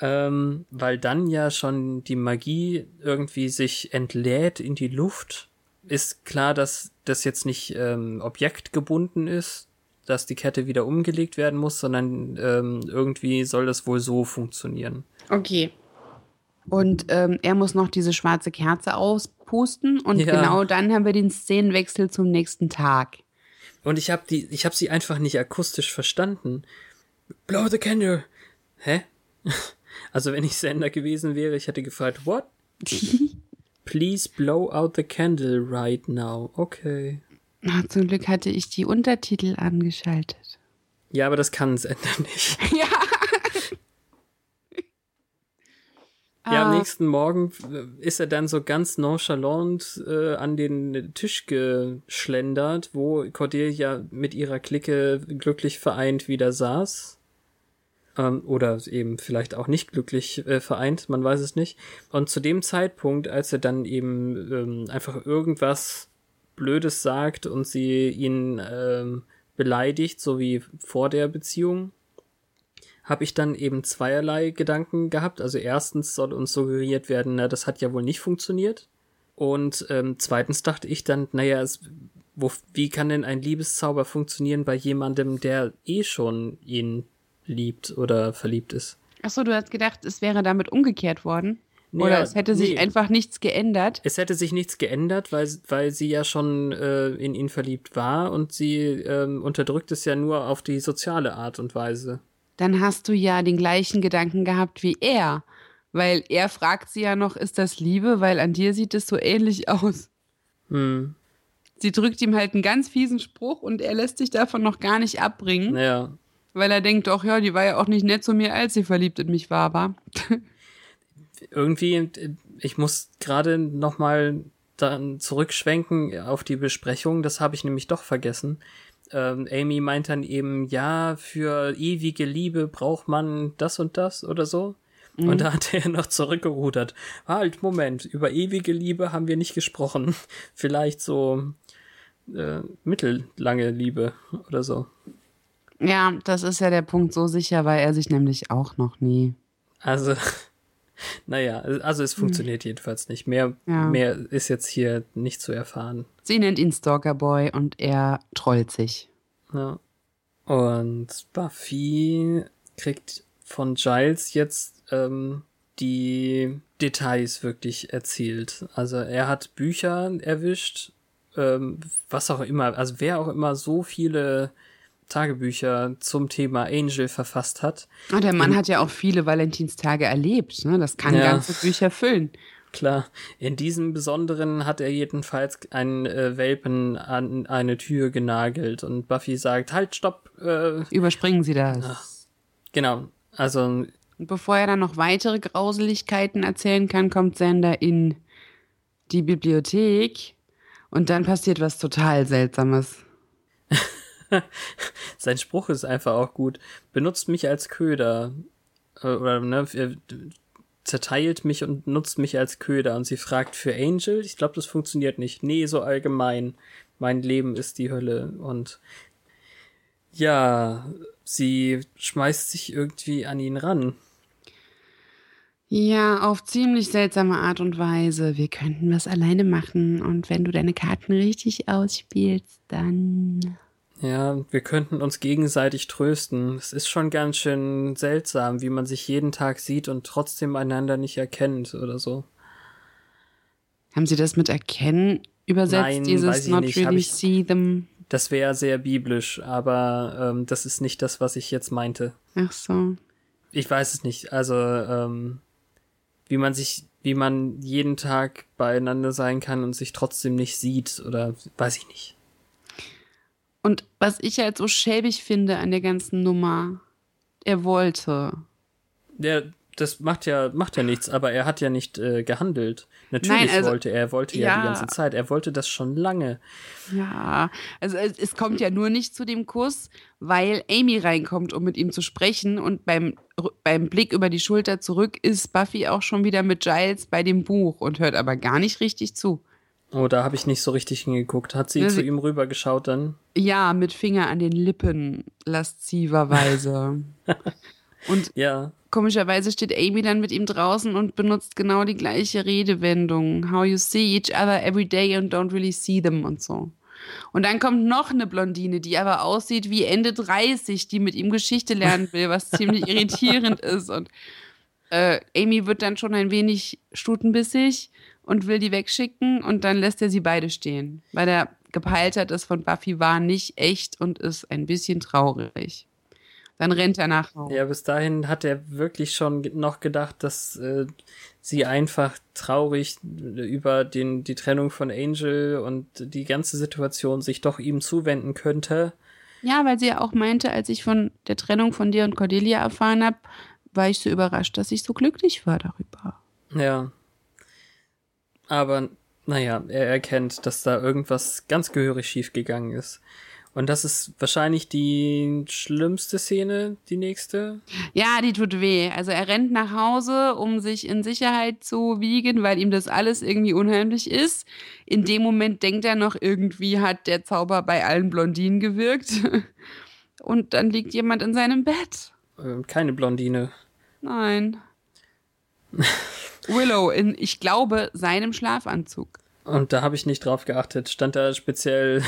ähm, weil dann ja schon die Magie irgendwie sich entlädt in die Luft, ist klar, dass das jetzt nicht ähm, objektgebunden ist, dass die Kette wieder umgelegt werden muss, sondern ähm, irgendwie soll das wohl so funktionieren. Okay. Und ähm, er muss noch diese schwarze Kerze auspusten und Ja. genau dann haben wir den Szenenwechsel zum nächsten Tag. Und ich habe die, ich habe sie einfach nicht akustisch verstanden. Blow the candle. Hä? (laughs) Also wenn ich Sender gewesen wäre, ich hätte gefragt, what? (laughs) Please blow out the candle right now. Okay. Na, zum Glück hatte ich die Untertitel angeschaltet. Ja, aber das kann Sender nicht. (laughs) Ja. Ja, am Ah. nächsten Morgen äh, ist er dann so ganz nonchalant äh, an den Tisch geschlendert, wo Cordelia mit ihrer Clique glücklich vereint wieder saß. Ähm, oder eben vielleicht auch nicht glücklich äh, vereint, man weiß es nicht. Und zu dem Zeitpunkt, als er dann eben ähm, einfach irgendwas Blödes sagt und sie ihn ähm, beleidigt, so wie vor der Beziehung, habe ich dann eben zweierlei Gedanken gehabt. Also erstens soll uns suggeriert werden, na, das hat ja wohl nicht funktioniert. Und ähm, zweitens dachte ich dann, naja, es, wo, wie kann denn ein Liebeszauber funktionieren bei jemandem, der eh schon ihn liebt oder verliebt ist? Achso, du hast gedacht, es wäre damit umgekehrt worden? Nee, Oder es hätte sich nee. einfach nichts geändert? Es hätte sich nichts geändert, weil, weil sie ja schon äh, in ihn verliebt war und sie ähm, unterdrückt es ja nur auf die soziale Art und Weise. Dann hast du ja den gleichen Gedanken gehabt wie er. Weil er fragt sie ja noch, ist das Liebe? Weil an dir sieht es so ähnlich (laughs) aus. Hm, Sie drückt ihm halt einen ganz fiesen Spruch und er lässt sich davon noch gar nicht abbringen, naja. weil er denkt, ach ja, die war ja auch nicht nett zu mir, als sie verliebt in mich war, aber. (laughs) irgendwie ich muss gerade noch mal dann zurückschwenken auf die Besprechung. Das habe ich nämlich doch vergessen. Ähm, Amy meint dann eben, ja, für ewige Liebe braucht man das und das oder so. Mhm. Und da hat er (laughs) noch zurückgerudert. Halt, Moment, über ewige Liebe haben wir nicht gesprochen. (laughs) Vielleicht so äh, mittellange Liebe oder so. Ja, das ist ja der Punkt, so sicher war er sich nämlich auch noch nie. Also, naja, also es funktioniert hm. jedenfalls nicht. Mehr, ja. mehr ist jetzt hier nicht zu erfahren. Sie nennt ihn Stalkerboy und er trollt sich. Ja. Und Buffy kriegt von Giles jetzt ähm, die Details wirklich erzählt. Also er hat Bücher erwischt, ähm, was auch immer, also wer auch immer so viele Tagebücher zum Thema Angel verfasst hat. Ah, der Mann in, hat ja auch viele Valentinstage erlebt, ne? Das kann ja, ganze Bücher füllen. Klar. In diesem Besonderen hat er jedenfalls einen äh, Welpen an eine Tür genagelt und Buffy sagt, halt, stopp. Äh, Überspringen Sie das. Ach, genau. Also. Und bevor er dann noch weitere Grauseligkeiten erzählen kann, kommt Sander in die Bibliothek und dann passiert was total Seltsames. (laughs) (laughs) Sein Spruch ist einfach auch gut. Benutzt mich als Köder. Äh, oder, ne, zerteilt mich und nutzt mich als Köder. Und sie fragt für Angel. Ich glaube, das funktioniert nicht. Nee, so allgemein. Mein Leben ist die Hölle. Und ja, sie schmeißt sich irgendwie an ihn ran. Ja, auf ziemlich seltsame Art und Weise. Wir könnten was alleine machen und wenn du deine Karten richtig ausspielst, dann. Ja, wir könnten uns gegenseitig trösten. Es ist schon ganz schön seltsam, wie man sich jeden Tag sieht und trotzdem einander nicht erkennt oder so. Haben Sie das mit erkennen übersetzt? Nein, dieses not nicht. really ich, see them? Das wäre sehr biblisch, aber ähm, das ist nicht das, was ich jetzt meinte. Ach so. Ich weiß es nicht. Also, ähm, wie man sich, wie man jeden Tag beieinander sein kann und sich trotzdem nicht sieht oder weiß ich nicht. Und was ich halt so schäbig finde an der ganzen Nummer, er wollte. Ja, das macht ja, macht ja nichts, aber er hat ja nicht äh, gehandelt. Natürlich Nein, also, wollte er, er wollte ja, ja, die ganze Zeit, er wollte das schon lange. Ja, also es, es, kommt ja nur nicht zu dem Kuss, weil Amy reinkommt, um mit ihm zu sprechen und beim, beim Blick über die Schulter zurück ist Buffy auch schon wieder mit Giles bei dem Buch und hört aber gar nicht richtig zu. Oh, da habe ich nicht so richtig hingeguckt. Hat sie ja, zu ihm rübergeschaut dann? Ja, mit Finger an den Lippen, lasziverweise. (laughs) und ja. komischerweise steht Amy dann mit ihm draußen und benutzt genau die gleiche Redewendung. How you see each other every day and don't really see them und so. Und dann kommt noch eine Blondine, die aber aussieht wie Ende 30, die mit ihm Geschichte lernen will, was (laughs) ziemlich irritierend ist. Und äh, Amy wird dann schon ein wenig stutenbissig und will die wegschicken und dann lässt er sie beide stehen, weil er gepeilt hat, das von Buffy war nicht echt und ist ein bisschen traurig. Dann rennt er nach Hause. Ja, bis dahin hat er wirklich schon noch gedacht, dass äh, sie einfach traurig über den, die Trennung von Angel und die ganze Situation sich doch ihm zuwenden könnte. Ja, weil sie ja auch meinte, als ich von der Trennung von dir und Cordelia erfahren habe, war ich so überrascht, dass ich so glücklich war darüber. Ja. Aber naja, er erkennt, dass da irgendwas ganz gehörig schief gegangen ist. Und das ist wahrscheinlich die schlimmste Szene, die nächste. Ja, die tut weh. Also er rennt nach Hause, um sich in Sicherheit zu wiegen, weil ihm das alles irgendwie unheimlich ist. In dem Moment denkt er noch, irgendwie hat der Zauber bei allen Blondinen gewirkt. (laughs) Und dann liegt jemand in seinem Bett. Ähm, keine Blondine. Nein. (laughs) Willow in, ich glaube, seinem Schlafanzug. Und da habe ich nicht drauf geachtet. Stand da speziell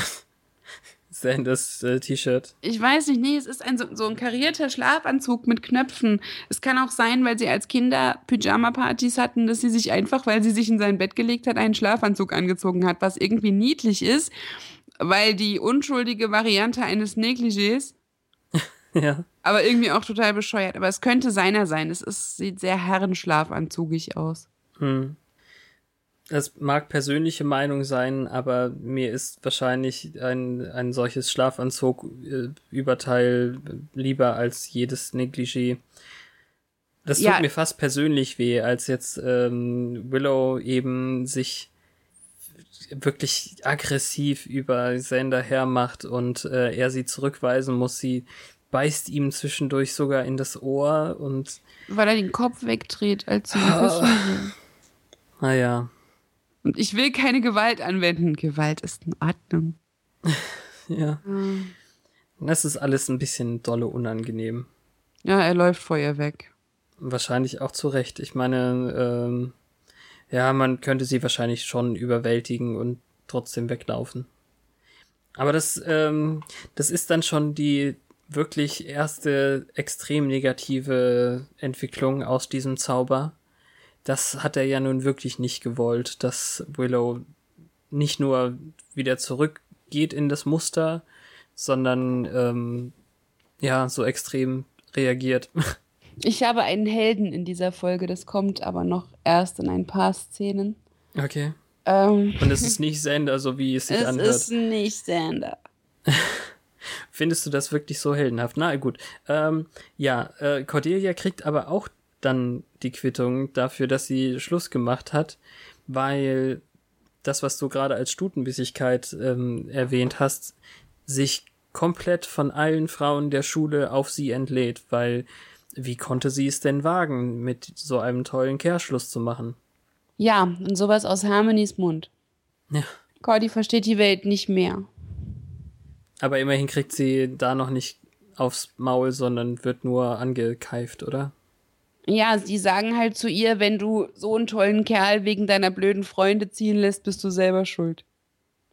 (laughs) Sanders äh, T-Shirt? Ich weiß nicht, nee, es ist ein, so, so, ein karierter Schlafanzug mit Knöpfen. Es kann auch sein, weil sie als Kinder Pyjama-Partys hatten, dass sie sich einfach, weil sie sich in sein Bett gelegt hat, einen Schlafanzug angezogen hat, was irgendwie niedlich ist, weil die unschuldige Variante eines Negligés (laughs) Ja. Aber irgendwie auch total bescheuert. Aber es könnte seiner sein. Es ist, sieht sehr herrenschlafanzugig aus. Hm. Das mag persönliche Meinung sein, aber mir ist wahrscheinlich ein, ein solches Schlafanzug-Überteil äh, lieber als jedes Negligé. Das tut Ja. mir fast persönlich weh, als jetzt ähm, Willow eben sich wirklich aggressiv über Xander hermacht und äh, er sie zurückweisen muss. Sie beißt ihm zwischendurch sogar in das Ohr und Weil er den Kopf wegdreht, als sie Ah. naja, Und ich will keine Gewalt anwenden. Gewalt ist in Ordnung. (laughs) ja. Das ist alles ein bisschen dolle unangenehm. Ja, er läuft vor ihr weg. Wahrscheinlich auch zu Recht. Ich meine, ähm, ja, man könnte sie wahrscheinlich schon überwältigen und trotzdem weglaufen. Aber das, ähm, das ist dann schon die wirklich erste extrem negative Entwicklung aus diesem Zauber. Das hat er ja nun wirklich nicht gewollt, dass Willow nicht nur wieder zurückgeht in das Muster, sondern ähm, ja, so extrem reagiert. (laughs) Ich habe einen Helden in dieser Folge, das kommt aber noch erst in ein paar Szenen. Okay. Ähm, Und es ist nicht Sender, so wie es sich es anhört. ist nicht Sander. (laughs) Findest du das wirklich so heldenhaft? Na gut. Ähm, ja, äh, Cordelia kriegt aber auch dann die Quittung dafür, dass sie Schluss gemacht hat, weil das, was du gerade als Stutenbissigkeit ähm, erwähnt hast, sich komplett von allen Frauen der Schule auf sie entlädt, weil wie konnte sie es denn wagen, mit so einem tollen Kerl Schluss zu machen? Ja, und sowas aus Harmonys Mund. Ja. Cordy versteht die Welt nicht mehr. Aber immerhin kriegt sie da noch nicht aufs Maul, sondern wird nur angekeift, oder? Ja, sie sagen halt zu ihr, wenn du so einen tollen Kerl wegen deiner blöden Freunde ziehen lässt, bist du selber schuld.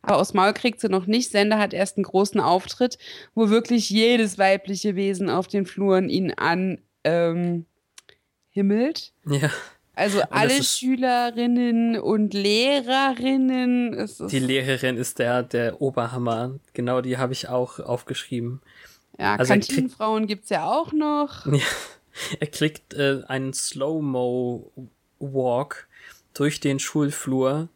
Aber aufs Maul kriegt sie noch nicht. Sender hat erst einen großen Auftritt, wo wirklich jedes weibliche Wesen auf den Fluren ihn an ähm, himmelt. Ja. Also alle ist- Schülerinnen und Lehrerinnen. Es ist, Die Lehrerin ist der, der Oberhammer. Genau die habe ich auch aufgeschrieben. ja, also Kantinenfrauen gibt's ja auch noch. (laughs) Ja. Er kriegt äh, einen Slow-Mo-Walk durch den Schulflur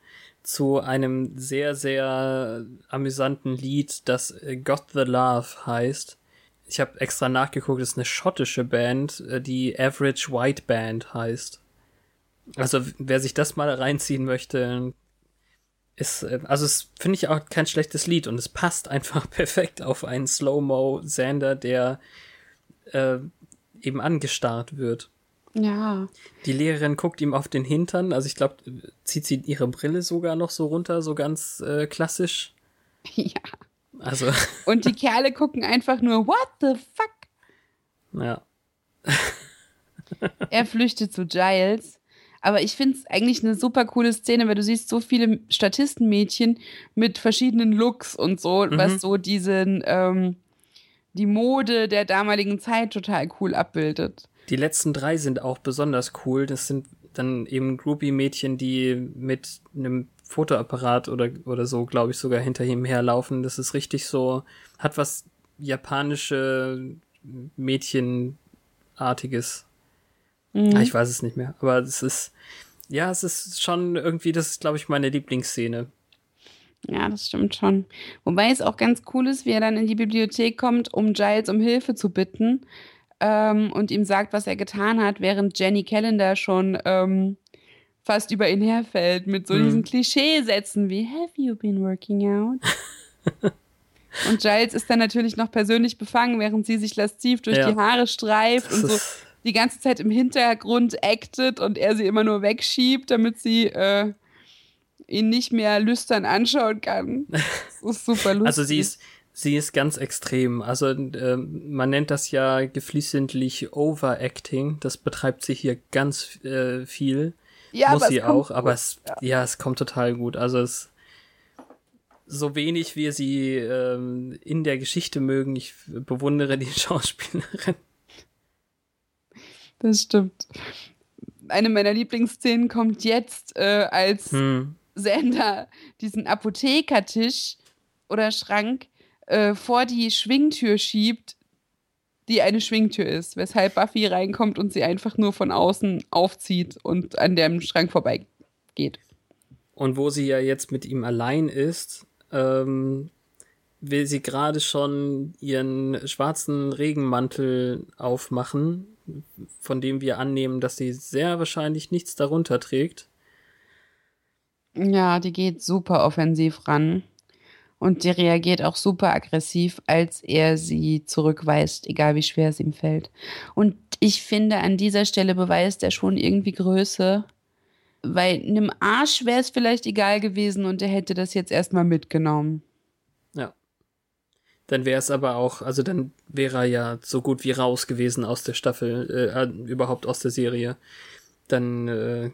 zu einem sehr, sehr amüsanten Lied, das äh, Got the Love heißt. Ich habe extra nachgeguckt, es ist eine schottische Band, äh, die Average White Band heißt. Also wer sich das mal reinziehen möchte, ist, äh, also es finde ich auch kein schlechtes Lied und es passt einfach (laughs) perfekt auf einen Slow-Mo-Sander, der äh, eben angestarrt wird. Ja. Die Lehrerin guckt ihm auf den Hintern, also ich glaube, zieht sie ihre Brille sogar noch so runter, so ganz äh, klassisch. (laughs) ja. Also, (laughs) Und die Kerle gucken einfach nur, what the fuck? ja. Er flüchtet zu Giles. Aber ich finde es eigentlich eine super coole Szene, weil du siehst so viele Statistenmädchen mit verschiedenen Looks und so, Mhm. was so diesen, ähm, die Mode der damaligen Zeit total cool abbildet. Die letzten drei sind auch besonders cool. Das sind dann eben Groupie-Mädchen, die mit einem Fotoapparat oder, oder so, glaube ich, sogar hinter ihm herlaufen. Das ist richtig so, hat was japanische Mädchenartiges. Mhm. Ah, Ich weiß es nicht mehr. Aber es ist, ja, es ist schon irgendwie, das ist, glaube ich, meine Lieblingsszene. Ja, das stimmt schon. Wobei es auch ganz cool ist, wie er dann in die Bibliothek kommt, um Giles um Hilfe zu bitten ähm, und ihm sagt, was er getan hat, während Jenny Callender schon ähm, fast über ihn herfällt mit so Hm. diesen Klischeesätzen wie Have you been working out? (laughs) und Giles ist dann natürlich noch persönlich befangen, während sie sich lasziv durch Ja. die Haare streift Das und so die ganze Zeit im Hintergrund actet und er sie immer nur wegschiebt, damit sie äh, ihn nicht mehr lüstern anschauen kann. Das ist super lustig. (laughs) also sie ist, sie ist ganz extrem. Also ähm, man nennt das ja geflissentlich Overacting. Das betreibt sie hier ganz äh, viel. ja, Muss aber sie auch, aber gut. es, ja. es kommt total gut. Also es so wenig wir sie ähm, in der Geschichte mögen, ich bewundere die (laughs) Schauspielerin. Das stimmt. Eine meiner Lieblingsszenen kommt jetzt, äh, als Hm. Sander diesen Apothekertisch oder Schrank äh, vor die Schwingtür schiebt, die eine Schwingtür ist, weshalb Buffy reinkommt und sie einfach nur von außen aufzieht und an dem Schrank vorbeigeht. Und wo sie ja jetzt mit ihm allein ist, ähm, will sie gerade schon ihren schwarzen Regenmantel aufmachen, von dem wir annehmen, dass sie sehr wahrscheinlich nichts darunter trägt. Ja, die geht super offensiv ran. Und die reagiert auch super aggressiv, als er sie zurückweist, egal wie schwer es ihm fällt. Und ich finde, an dieser Stelle beweist er schon irgendwie Größe, weil einem Arsch wäre es vielleicht egal gewesen und er hätte das jetzt erstmal mitgenommen. Dann wäre es aber auch, also dann wäre er ja so gut wie raus gewesen aus der Staffel, äh, äh, überhaupt aus der Serie. Dann äh,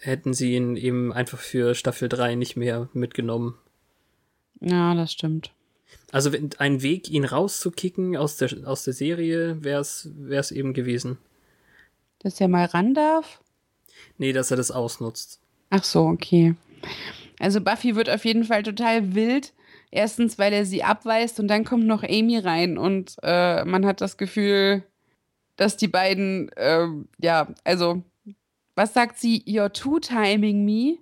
hätten sie ihn eben einfach für Staffel 3 nicht mehr mitgenommen. Ja, das stimmt. Also wenn, ein Weg, ihn rauszukicken aus der, aus der Serie, wäre es eben gewesen. Dass er mal ran darf? Nee, dass er das ausnutzt. Ach so, okay. Also Buffy wird auf jeden Fall total wild. Erstens, weil er sie abweist und dann kommt noch Amy rein und äh, man hat das Gefühl, dass die beiden, äh, ja, also, was sagt sie? You're two-timing me.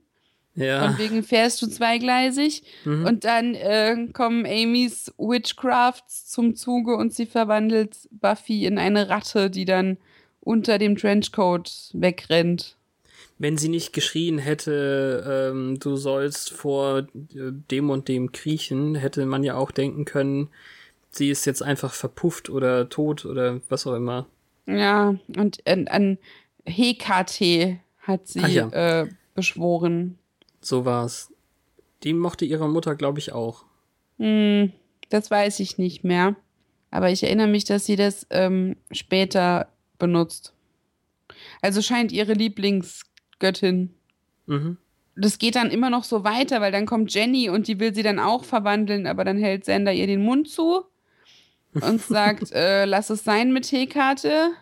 Ja. Von wegen fährst du zweigleisig. Mhm. Und dann äh, kommen Amys Witchcrafts zum Zuge und sie verwandelt Buffy in eine Ratte, die dann unter dem Trenchcoat wegrennt. Wenn sie nicht geschrien hätte, ähm, du sollst vor äh, dem und dem kriechen, hätte man ja auch denken können, sie ist jetzt einfach verpufft oder tot oder was auch immer. Ja, und an, an Hekate hat sie ja. äh, beschworen. So war's. Die mochte ihre Mutter, glaube ich, auch. Hm, das weiß ich nicht mehr. Aber ich erinnere mich, dass sie das ähm, später benutzt. Also scheint ihre Lieblingsgöttin. Mhm. Das geht dann immer noch so weiter, weil dann kommt Jenny und die will sie dann auch verwandeln, aber dann hält Sender ihr den Mund zu und (laughs) sagt, äh, lass es sein mit Hekate.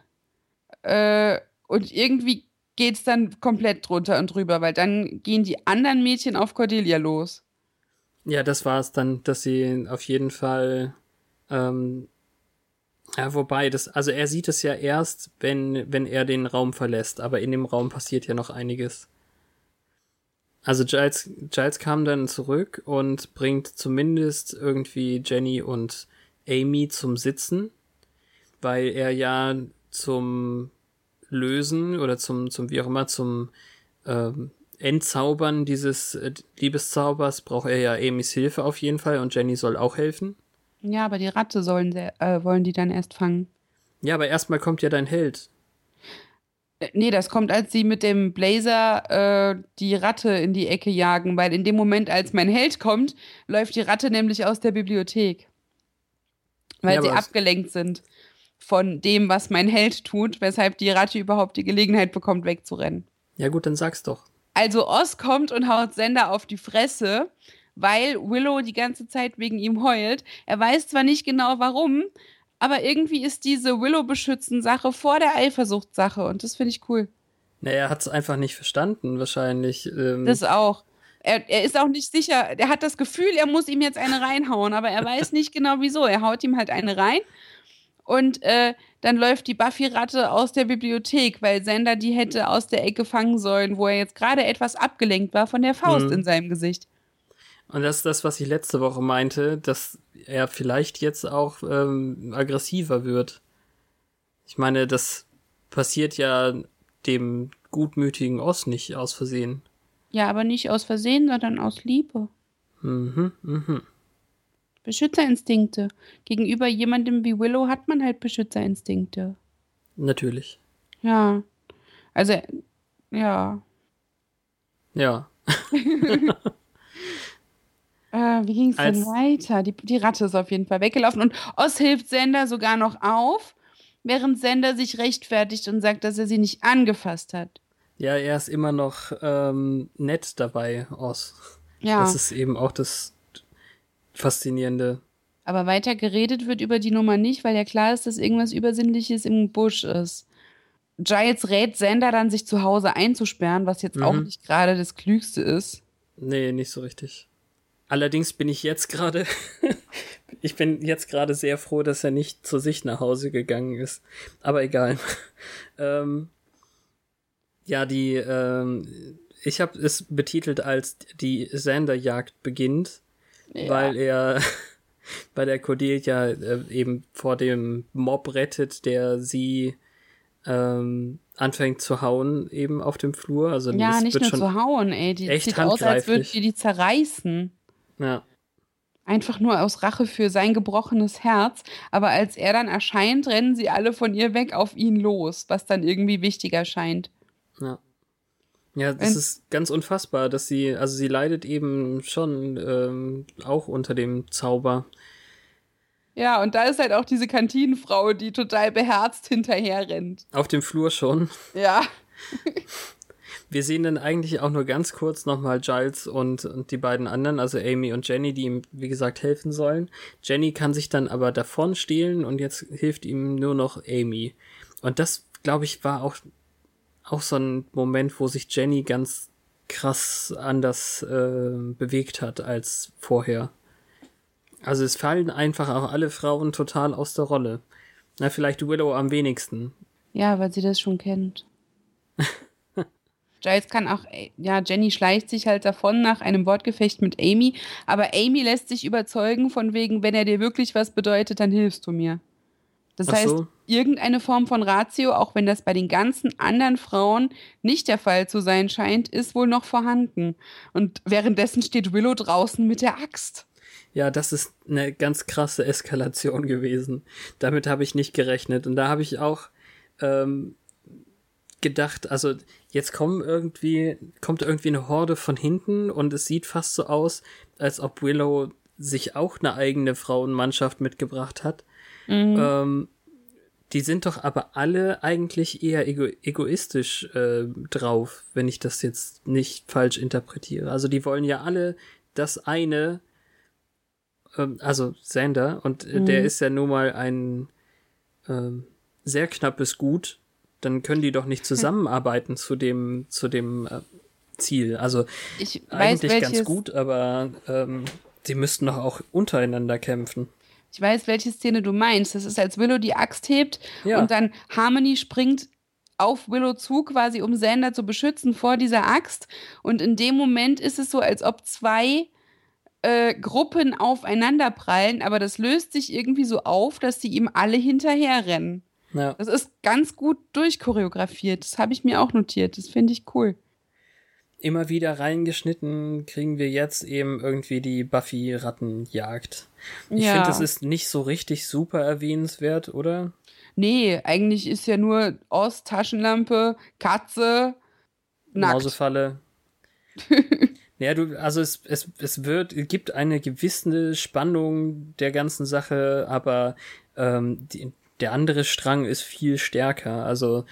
Äh, und irgendwie geht's dann komplett drunter und drüber, weil dann gehen die anderen Mädchen auf Cordelia los. Ja, das war's dann, dass sie auf jeden Fall. Ähm, ja, wobei, das, also er sieht es ja erst, wenn, wenn er den Raum verlässt, aber in dem Raum passiert ja noch einiges. Also Giles, Giles kam dann zurück und bringt zumindest irgendwie Jenny und Amy zum Sitzen, weil er ja zum Lösen oder zum, zum wie auch immer, zum ähm, Entzaubern dieses äh, Liebeszaubers braucht er ja Amys Hilfe auf jeden Fall und Jenny soll auch helfen. Ja, aber die Ratte sollen sie, äh, wollen die dann erst fangen. Ja, aber erstmal kommt ja dein Held. Äh, Nee, das kommt, als sie mit dem Blazer äh, die Ratte in die Ecke jagen, weil in dem Moment, als mein Held kommt, läuft die Ratte nämlich aus der Bibliothek. Weil Ja, sie abgelenkt sind von dem, was mein Held tut, weshalb die Ratte überhaupt die Gelegenheit bekommt, wegzurennen. Ja gut, dann sag's doch. Also Oz kommt und haut Sender auf die Fresse, weil Willow die ganze Zeit wegen ihm heult. Er weiß zwar nicht genau warum, aber irgendwie ist diese Willow-Beschützen-Sache vor der Eifersucht-Sache und das finde ich cool. Na, er hat's einfach nicht verstanden, wahrscheinlich. Ähm, Das auch. Er, er ist auch nicht sicher, er hat das Gefühl, er muss ihm jetzt eine reinhauen, aber er weiß nicht genau wieso. Er haut ihm halt eine rein und äh, dann läuft die Buffy-Ratte aus der Bibliothek, weil Sender die hätte aus der Ecke fangen sollen, wo er jetzt gerade etwas abgelenkt war von der Faust Mhm. in seinem Gesicht. Und das ist das, was ich letzte Woche meinte, dass er vielleicht jetzt auch ähm, aggressiver wird. Ich meine, das passiert ja dem gutmütigen Oz nicht aus Versehen. Ja, aber nicht aus Versehen, sondern aus Liebe. Mhm, mhm. Beschützerinstinkte. Gegenüber jemandem wie Willow hat man halt Beschützerinstinkte. Natürlich. Ja. Also, ja. Ja. (laughs) Äh, wie ging es denn weiter? Die, die Ratte ist auf jeden Fall weggelaufen und Oz hilft Sender sogar noch auf, während Sender sich rechtfertigt und sagt, dass er sie nicht angefasst hat. Ja, er ist immer noch ähm, nett dabei, Oz. Ja, Das ist eben auch das Faszinierende. aber weiter geredet wird über die Nummer nicht, weil ja klar ist, dass irgendwas Übersinnliches im Busch ist. Giles rät Sender dann, sich zu Hause einzusperren, was jetzt auch Mhm. nicht gerade das Klügste ist. Nee, nicht so richtig. Allerdings bin ich jetzt gerade, (laughs) ich bin jetzt gerade sehr froh, dass er nicht zu sich nach Hause gegangen ist. Aber egal. (laughs) ähm, ja, die, ähm, ich habe es betitelt als die Sanderjagd beginnt, weil er, (laughs) weil der Cordelia äh, eben vor dem Mob rettet, der sie ähm, anfängt zu hauen eben auf dem Flur. Also Ja, nicht wird nur schon zu hauen, ey. Die echt sieht aus, als würde handgreiflich. die die zerreißen. Ja. Einfach nur aus Rache für sein gebrochenes Herz. Aber als er dann erscheint, rennen sie alle von ihr weg auf ihn los, was dann irgendwie wichtiger scheint. Ja. Ja, das Wenn- ist ganz unfassbar, dass sie, also sie leidet eben schon ähm, auch unter dem Zauber. Ja, und da ist halt auch diese Kantinenfrau, die total beherzt hinterher rennt. Auf dem Flur schon. Ja. (laughs) Wir sehen dann eigentlich auch nur ganz kurz nochmal Giles und, und die beiden anderen, also Amy und Jenny, die ihm, wie gesagt, helfen sollen. Jenny kann sich dann aber davon stehlen und jetzt hilft ihm nur noch Amy. Und das, glaube ich, war auch, auch so ein Moment, wo sich Jenny ganz krass anders äh, bewegt hat als vorher. Also es fallen einfach auch alle Frauen total aus der Rolle. Na, vielleicht Willow am wenigsten. Ja, weil sie das schon kennt. (laughs) Giles kann auch, äh, ja, Jenny schleicht sich halt davon nach einem Wortgefecht mit Amy, aber Amy lässt sich überzeugen von wegen, wenn er dir wirklich was bedeutet, dann hilfst du mir. Das Ach heißt, so. irgendeine Form von Ratio, auch wenn das bei den ganzen anderen Frauen nicht der Fall zu sein scheint, ist wohl noch vorhanden. Und währenddessen steht Willow draußen mit der Axt. Ja, das ist eine ganz krasse Eskalation gewesen. Damit habe ich nicht gerechnet. Und da habe ich auch ähm, gedacht, also jetzt kommen irgendwie, kommt irgendwie eine Horde von hinten und es sieht fast so aus, als ob Willow sich auch eine eigene Frauenmannschaft mitgebracht hat. Ähm, die sind doch aber alle eigentlich eher ego egoistisch äh, drauf, wenn ich das jetzt nicht falsch interpretiere. Also die wollen ja alle das eine, ähm, also Sander, und äh, der ist ja nun mal ein ähm, sehr knappes Gut, dann können die doch nicht zusammenarbeiten zu dem, zu dem äh, Ziel. Also Ich weiß, eigentlich welches, ganz gut, aber ähm, sie müssten doch auch untereinander kämpfen. Ich weiß, welche Szene du meinst. Das ist, als Willow die Axt hebt Ja. und dann Harmony springt auf Willow zu, quasi um Xander zu beschützen vor dieser Axt. Und in dem Moment ist es so, als ob zwei äh, Gruppen aufeinander prallen, aber das löst sich irgendwie so auf, dass sie ihm alle hinterherrennen. Ja. Das ist ganz gut durchchoreografiert. Das habe ich mir auch notiert. Das finde ich cool. immer wieder reingeschnitten kriegen wir jetzt eben irgendwie die Buffy-Rattenjagd. Ich Ja. finde, das ist nicht so richtig super erwähnenswert, oder? Nee, eigentlich ist ja nur Ost, Taschenlampe, Katze, nackt. Mausefalle. (laughs) ja, du, also es, es, es wird, es gibt eine gewisse Spannung der ganzen Sache, aber ähm, die, der andere Strang ist viel stärker. Also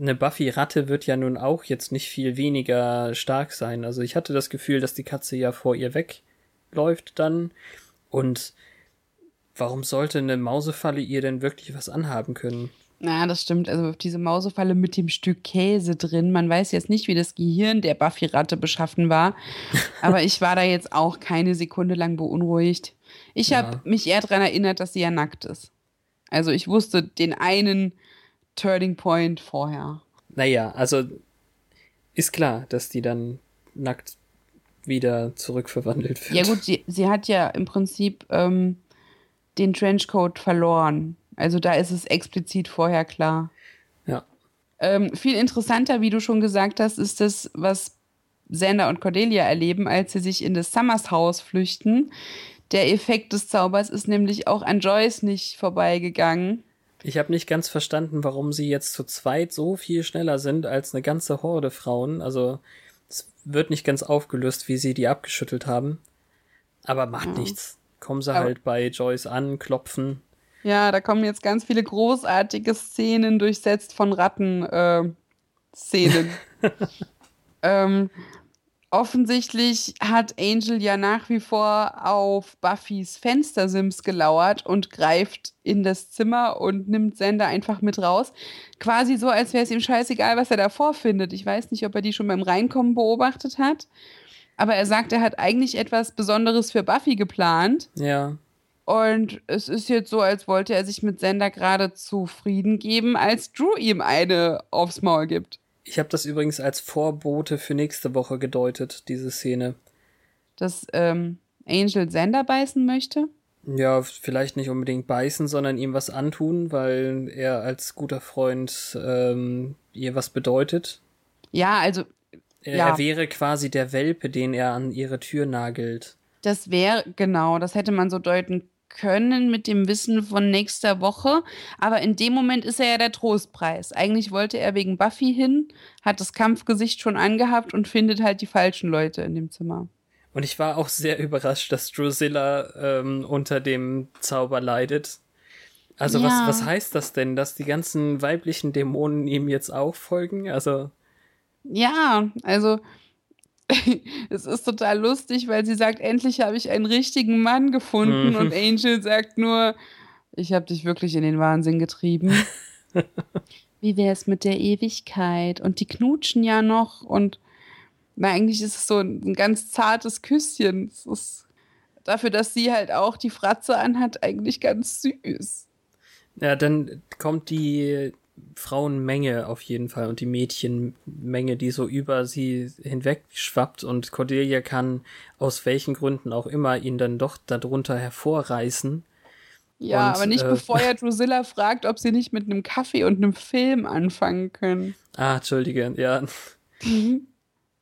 eine Buffy-Ratte wird ja nun auch jetzt nicht viel weniger stark sein. Also ich hatte das Gefühl, dass die Katze ja vor ihr wegläuft dann. Und warum sollte eine Mausefalle ihr denn wirklich was anhaben können? Na, das stimmt. Also auf diese Mausefalle mit dem Stück Käse drin. Man weiß jetzt nicht, wie das Gehirn der Buffy-Ratte beschaffen war. (laughs) Aber ich war da jetzt auch keine Sekunde lang beunruhigt. Ich Ja. habe mich eher daran erinnert, dass sie ja nackt ist. Also ich wusste den einen Turning Point vorher. Naja, also ist klar, dass die dann nackt wieder zurückverwandelt wird. Ja gut, sie, sie hat ja im Prinzip ähm, den Trenchcoat verloren. Also da ist es explizit vorher klar. Ja. Ähm, viel interessanter, wie du schon gesagt hast, ist das, was Xander und Cordelia erleben, als sie sich in das Summers Haus flüchten. Der Effekt des Zaubers ist nämlich auch an Joyce nicht vorbeigegangen. Ich habe nicht ganz verstanden, warum sie jetzt zu zweit so viel schneller sind als eine ganze Horde Frauen. Also es wird nicht ganz aufgelöst, wie sie die abgeschüttelt haben. Aber macht nichts. Kommen sie Aber- halt bei Joyce an, klopfen. Ja, da kommen jetzt ganz viele großartige Szenen durchsetzt von Ratten-Szenen. (laughs) ähm, offensichtlich hat Angel ja nach wie vor auf Buffys Fenstersims gelauert und greift in das Zimmer und nimmt Sender einfach mit raus. Quasi so, als wäre es ihm scheißegal, was er da vorfindet. Ich weiß nicht, ob er die schon beim Reinkommen beobachtet hat. Aber er sagt, er hat eigentlich etwas Besonderes für Buffy geplant. Ja. Und es ist jetzt so, als wollte er sich mit Sender gerade zufrieden geben, als Drew ihm eine aufs Maul gibt. Ich habe das übrigens als Vorbote für nächste Woche gedeutet, diese Szene. Dass ähm, Angel Sender beißen möchte. Ja, vielleicht nicht unbedingt beißen, sondern ihm was antun, weil er als guter Freund ähm, ihr was bedeutet. Ja, also Er, Ja. er wäre quasi der Welpe, den er an ihre Tür nagelt. Das wäre, genau, das hätte man so deuten können mit dem Wissen von nächster Woche. Aber in dem Moment ist er ja der Trostpreis. Eigentlich wollte er wegen Buffy hin, hat das Kampfgesicht schon angehabt und findet halt die falschen Leute in dem Zimmer. Und ich war auch sehr überrascht, dass Drusilla ähm, unter dem Zauber leidet. Also Ja. was, was heißt das denn, dass die ganzen weiblichen Dämonen ihm jetzt auch folgen? Also Ja, also (laughs) es ist total lustig, weil sie sagt, endlich habe ich einen richtigen Mann gefunden Mhm. und Angel sagt nur, ich habe dich wirklich in den Wahnsinn getrieben. (laughs) Wie wäre es mit der Ewigkeit? Und die knutschen ja noch und na, eigentlich ist es so ein ganz zartes Küsschen. Es ist dafür, dass sie halt auch die Fratze anhat, eigentlich ganz süß. Ja, dann kommt die Frauenmenge auf jeden Fall und die Mädchenmenge, die so über sie hinweg schwappt und Cordelia kann aus welchen Gründen auch immer ihn dann doch darunter hervorreißen. Ja, Und, aber nicht äh, bevor er (laughs) Drusilla fragt, ob sie nicht mit einem Kaffee und einem Film anfangen können. Ah, entschuldige, ja.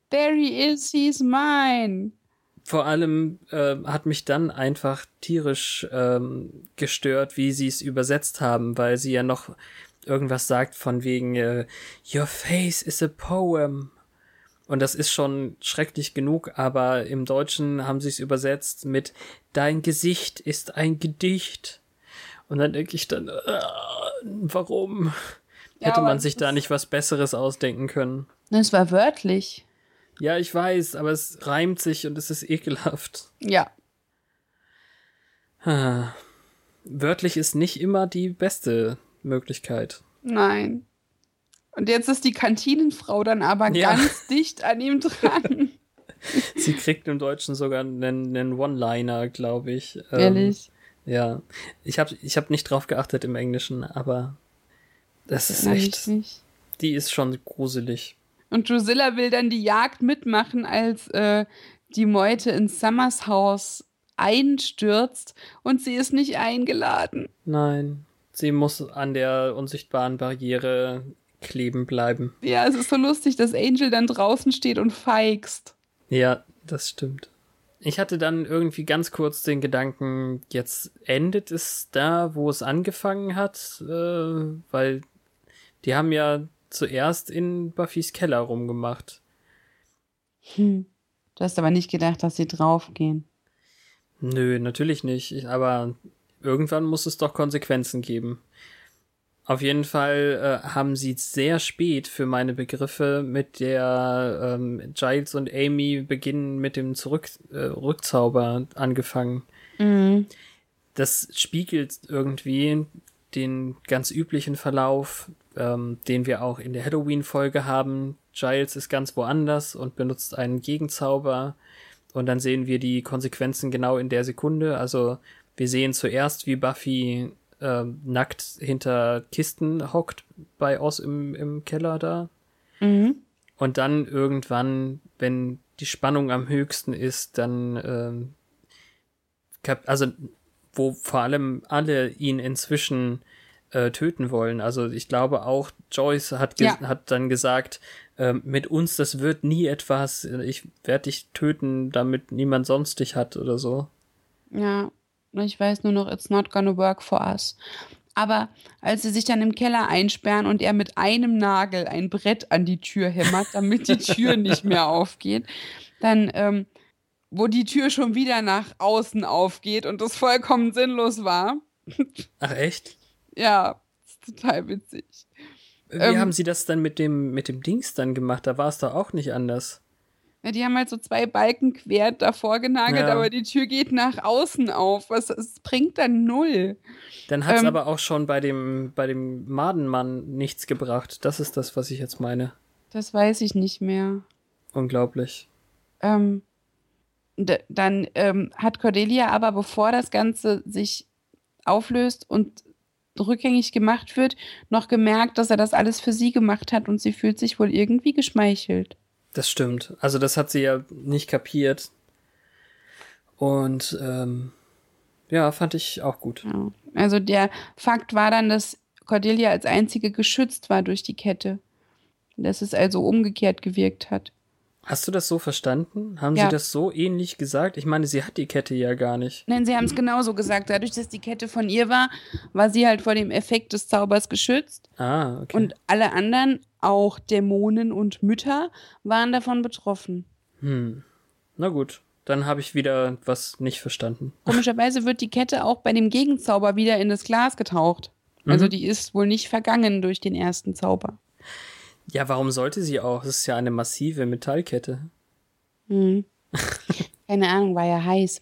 There he is, he's mine. Vor allem äh, hat mich dann einfach tierisch ähm, gestört, wie sie es übersetzt haben, weil sie ja noch irgendwas sagt von wegen äh, Your face is a poem. Und das ist schon schrecklich genug, aber im Deutschen haben sie es übersetzt mit Dein Gesicht ist ein Gedicht. Und dann denke ich dann, äh, warum? Ja, Hätte man sich da nicht was Besseres ausdenken können? Das war wörtlich. Ja, ich weiß, aber es reimt sich und es ist ekelhaft. Ja. Ah. Wörtlich ist nicht immer die beste Möglichkeit. Nein. Und jetzt ist die Kantinenfrau dann aber Ja. ganz (laughs) dicht an ihm dran. (laughs) Sie kriegt im Deutschen sogar einen, einen One-Liner, glaube ich. Ähm, Ehrlich. Ja. Ich habe ich hab nicht drauf geachtet im Englischen, aber das ist Nein, echt. Die ist schon gruselig. Und Drusilla will dann die Jagd mitmachen, als äh, die Meute in Summers Haus einstürzt und sie ist nicht eingeladen. Nein. Sie muss an der unsichtbaren Barriere kleben bleiben. Ja, es ist so lustig, dass Angel dann draußen steht und feigst. Ja, das stimmt. Ich hatte dann irgendwie ganz kurz den Gedanken, jetzt endet es da, wo es angefangen hat, äh, weil die haben ja zuerst in Buffys Keller rumgemacht. Hm. Du hast aber nicht gedacht, dass sie draufgehen. Nö, natürlich nicht, Ich- aber irgendwann muss es doch Konsequenzen geben. Auf jeden Fall äh, haben sie sehr spät für meine Begriffe mit der ähm, Giles und Amy beginnen mit dem Zurück äh, Rückzauber angefangen. Mhm. das spiegelt irgendwie den ganz üblichen Verlauf, ähm, den wir auch in der Halloween-Folge haben. Giles ist ganz woanders und benutzt einen Gegenzauber. Und dann sehen wir die Konsequenzen genau in der Sekunde. Also wir sehen zuerst, wie Buffy ähm, nackt hinter Kisten hockt bei Oz im, im Keller da. Mhm. Und dann irgendwann, wenn die Spannung am höchsten ist, dann, ähm, also wo vor allem alle ihn inzwischen äh, töten wollen. Also ich glaube auch Joyce hat, Ja. hat dann gesagt, ähm, mit uns, das wird nie etwas, ich werde dich töten, damit niemand sonst dich hat oder so. Ja, ich weiß nur noch, it's not gonna work for us. Aber als sie sich dann im Keller einsperren und er mit einem Nagel ein Brett an die Tür hämmert, damit die Tür (laughs) nicht mehr aufgeht, dann, ähm, wo die Tür schon wieder nach außen aufgeht und das vollkommen sinnlos war. (laughs) Ach echt? Ja, ist total witzig. Wie Ähm, haben sie das dann mit dem, mit dem Dings dann gemacht? Da war es doch auch nicht anders. Ja, die haben halt so zwei Balken quer davor genagelt, Ja. aber die Tür geht nach außen auf. Was, es bringt dann null. Dann hat es Ähm, aber auch schon bei dem, bei dem Madenmann nichts gebracht. Das ist das, was ich jetzt meine. Das weiß ich nicht mehr. Unglaublich. Ähm, dann ähm, hat Cordelia aber, bevor das Ganze sich auflöst und rückgängig gemacht wird, noch gemerkt, dass er das alles für sie gemacht hat und sie fühlt sich wohl irgendwie geschmeichelt. Das stimmt. Also das hat sie ja nicht kapiert. Und ähm, Ja, fand ich auch gut. Ja. Also der Fakt war dann, dass Cordelia als einzige geschützt war durch die Kette. Dass es also umgekehrt gewirkt hat. Hast du das so verstanden? Haben Ja. sie das so ähnlich gesagt? Ich meine, sie hat die Kette ja gar nicht. Nein, sie haben es genauso gesagt. Dadurch, dass die Kette von ihr war, war sie halt vor dem Effekt des Zaubers geschützt. Ah, okay. Und alle anderen, auch Dämonen und Mütter, waren davon betroffen. hm. Na gut, dann habe ich wieder was nicht verstanden. (laughs) Komischerweise wird die Kette auch bei dem Gegenzauber wieder in das Glas getaucht. Also die ist wohl nicht vergangen durch den ersten Zauber. Ja, warum sollte sie auch? Es ist ja eine massive Metallkette. Hm. (laughs) Keine Ahnung, war ja heiß.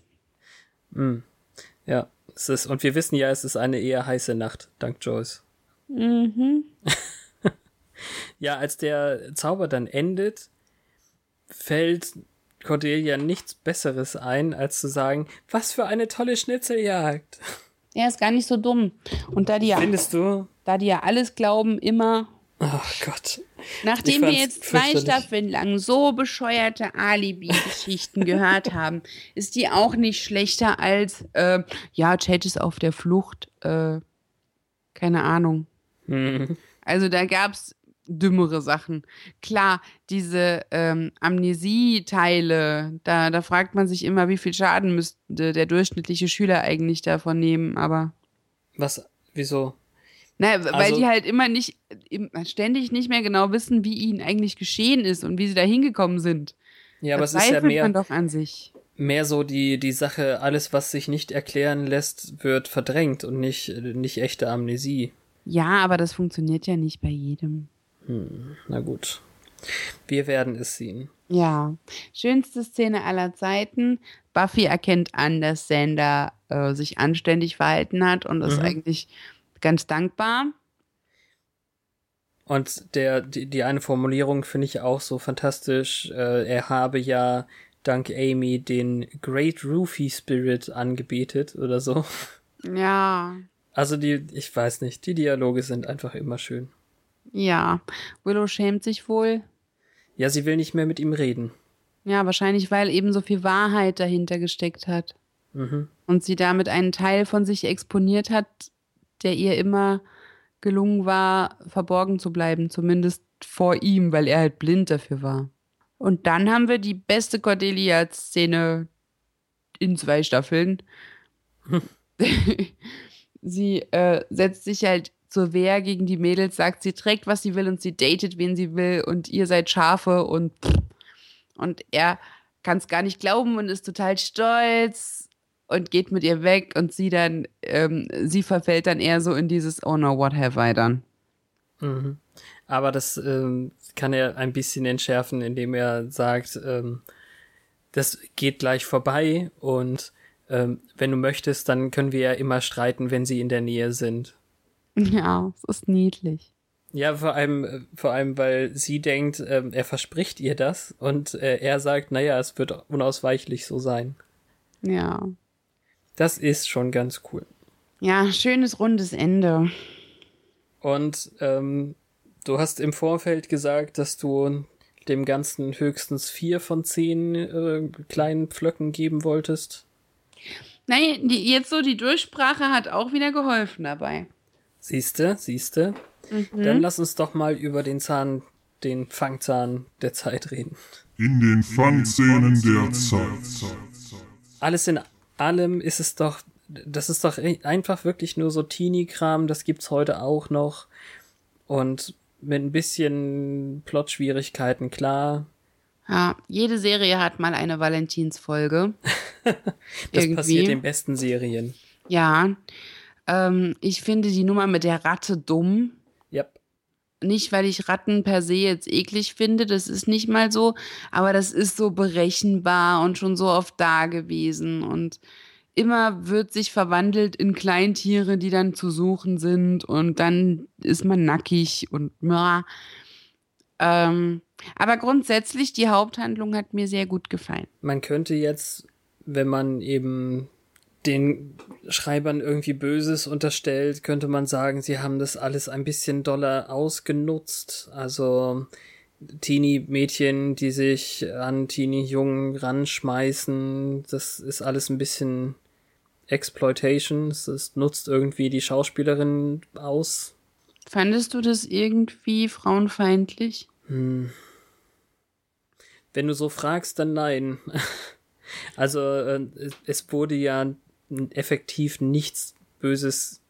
Ja, es ist, und wir wissen ja, es ist eine eher heiße Nacht, dank Joyce. Mhm. (laughs) (laughs) Ja, als der Zauber dann endet, fällt Cordelia nichts Besseres ein, als zu sagen, was für eine tolle Schnitzeljagd. (laughs) Er ist gar nicht so dumm. Und da die ja, Findest du? da die ja alles glauben, immer Oh Gott. Nachdem wir jetzt zwei. Staffeln lang so bescheuerte Alibi-Geschichten gehört (laughs) haben, ist die auch nicht schlechter als, äh, ja, Chad ist auf der Flucht, äh, keine Ahnung. Hm. Also da gab's dümmere Sachen. Klar, diese ähm, Amnesie-Teile, da, da fragt man sich immer, wie viel Schaden müsste der durchschnittliche Schüler eigentlich davon nehmen, aber Was? Wieso? na, weil Also- die halt immer nicht, ständig nicht mehr genau wissen, wie ihnen eigentlich geschehen ist und wie sie da hingekommen sind. Ja, aber Da es ist ja mehr, man doch an sich. mehr so die, die Sache, alles, was sich nicht erklären lässt, wird verdrängt und nicht, nicht echte Amnesie. Ja, aber das funktioniert ja nicht bei jedem. Na gut. Wir werden es sehen. Ja, schönste Szene aller Zeiten. Buffy erkennt an, dass Sander äh, sich anständig verhalten hat und ist Mhm. eigentlich ganz dankbar. Und der, die, die eine Formulierung finde ich auch so fantastisch. Äh, er habe ja dank Amy den Great Rufy Spirit angebetet oder so. Ja, Also die, ich weiß nicht, die Dialoge sind einfach immer schön. Ja. Willow schämt sich wohl. Ja, sie will nicht mehr mit ihm reden. Ja, wahrscheinlich, weil eben so viel Wahrheit dahinter gesteckt hat. Mhm. Und sie damit einen Teil von sich exponiert hat, der ihr immer gelungen war, verborgen zu bleiben, zumindest vor ihm, weil er halt blind dafür war. Und dann haben wir die beste Cordelia-Szene in zwei Staffeln. (laughs) (laughs) sie äh, setzt sich halt zur Wehr gegen die Mädels, sagt, sie trägt, was sie will und sie datet, wen sie will und ihr seid Schafe und und er kann es gar nicht glauben und ist total stolz und geht mit ihr weg und sie dann, ähm, sie verfällt dann eher so in dieses Oh no, what have I done? Mhm. Aber das ähm, kann er ein bisschen entschärfen, indem er sagt, ähm, das geht gleich vorbei und ähm, wenn du möchtest, dann können wir ja immer streiten, wenn sie in der Nähe sind. (laughs) Ja, es ist niedlich. Ja, vor allem, äh, vor allem, weil sie denkt, ähm, er verspricht ihr das und äh, er sagt, naja, es wird unausweichlich so sein. Ja. Das ist schon ganz cool. Ja, schönes rundes Ende. Und ähm, du hast im Vorfeld gesagt, dass du dem Ganzen höchstens vier von zehn äh, kleinen Pflöcken geben wolltest. Nein, die, jetzt so die Durchsprache hat auch wieder geholfen dabei. Siehste, siehste. Dann lass uns doch mal über den Zahn, den Fangzahn der Zeit reden. In den Fangszenen der Zeit. Alles in allem ist es doch, das ist doch e- einfach wirklich nur so Teenie-Kram, das gibt's heute auch noch. Und mit ein bisschen Plotschwierigkeiten, klar. Ja, jede Serie hat mal eine Valentinsfolge. (laughs) Das Irgendwie. passiert in besten Serien. Ja. Ähm, ich finde die Nummer mit der Ratte dumm. Ja. Nicht, weil ich Ratten per se jetzt eklig finde, das ist nicht mal so, aber das ist so berechenbar und schon so oft da gewesen und immer wird sich verwandelt in Kleintiere, die dann zu suchen sind und dann ist man nackig und ja. Ähm, aber grundsätzlich die Haupthandlung hat mir sehr gut gefallen. Man könnte jetzt, wenn man eben den Schreibern irgendwie Böses unterstellt, könnte man sagen, sie haben das alles ein bisschen doller ausgenutzt. Also Teenie-Mädchen, die sich an Teenie-Jungen ranschmeißen, das ist alles ein bisschen Exploitation. Es, nutzt irgendwie die Schauspielerin aus. Fandest du das irgendwie frauenfeindlich? Hm. Wenn du so fragst, dann nein. (laughs) Also äh, es wurde ja effektiv nichts Böses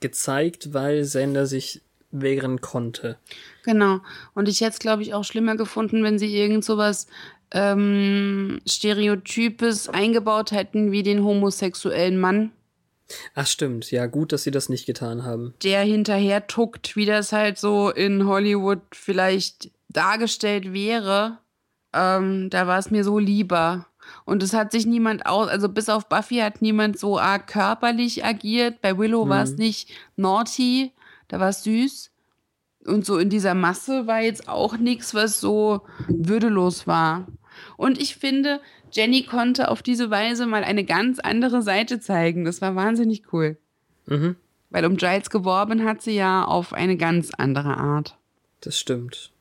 gezeigt, weil Sender sich wehren konnte. Genau. Und ich hätte es, glaube ich, auch schlimmer gefunden, wenn sie irgend sowas ähm, Stereotypes eingebaut hätten, wie den homosexuellen Mann. Ach stimmt, ja, gut, dass sie das nicht getan haben. Der hinterher tuckt, wie das halt so in Hollywood vielleicht dargestellt wäre. Ähm, da war es mir so lieber. Und es hat sich niemand aus, also bis auf Buffy hat niemand so arg körperlich agiert. Bei Willow mhm. war es nicht naughty, da war es süß. Und so in dieser Masse war jetzt auch nichts, was so würdelos war. Und ich finde, Jenny konnte auf diese Weise mal eine ganz andere Seite zeigen. Das war wahnsinnig cool. Mhm. Weil um Giles geworben hat sie ja auf eine ganz andere Art. Das stimmt.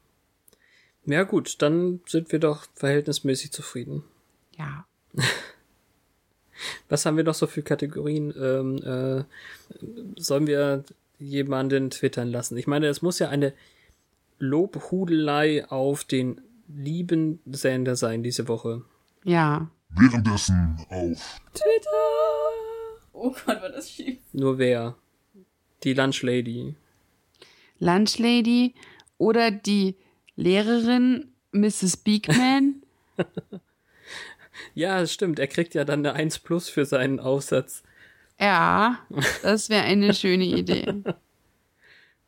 Ja gut, dann sind wir doch verhältnismäßig zufrieden. Ja. (laughs) Was haben wir noch so für Kategorien? Ähm, äh, sollen wir jemanden twittern lassen? Ich meine, es muss ja eine Lobhudelei auf den lieben Sender sein diese Woche. Ja. Währenddessen auf Twitter. Oh Gott, war das schief. Nur wer? Die Lunchlady. Lunchlady oder die Lehrerin Mrs. Beekman. (laughs) Ja, das stimmt. Er kriegt ja dann eine 1 plus für seinen Aufsatz. Ja, das wäre eine schöne Idee.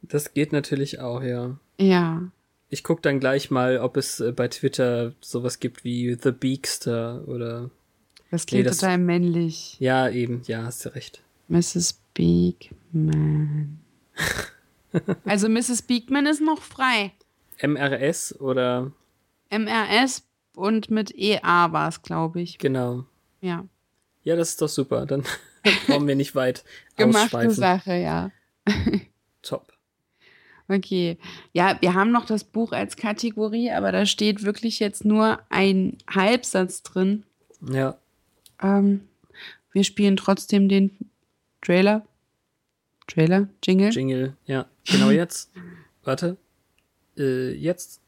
Das geht natürlich auch, ja. Ja. Ich gucke dann gleich mal, ob es äh, bei Twitter sowas gibt wie The Beakster oder. Das klingt nee, das, total männlich. Ja, eben, ja, hast du recht. Mrs. Beekman. also Mrs. Beekman ist noch frei. MRS oder? MRS und mit EA war es, glaube ich. Genau. Ja. Ja, das ist doch super. Dann (laughs) brauchen wir nicht weit Gemachte Sache, ja. Top. Okay. Ja, wir haben noch das Buch als Kategorie, aber da steht wirklich jetzt nur ein Halbsatz drin. Ja. Ähm, wir spielen trotzdem den Trailer. Trailer? Jingle? Jingle, ja. Genau jetzt. Warte. Äh, jetzt.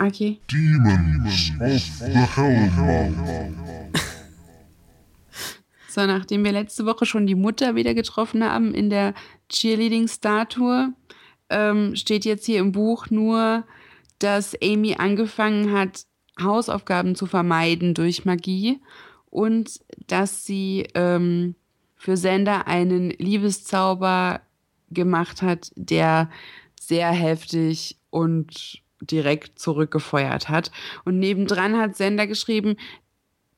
Okay. Demons of the Hellmouth. So, nachdem wir letzte Woche schon die Mutter wieder getroffen haben in der Cheerleading-Statue, ähm, steht jetzt hier im Buch nur, dass Amy angefangen hat, Hausaufgaben zu vermeiden durch Magie und dass sie ähm, für Sender einen Liebeszauber gemacht hat, der sehr heftig und direkt zurückgefeuert hat. Und nebendran hat Sender geschrieben,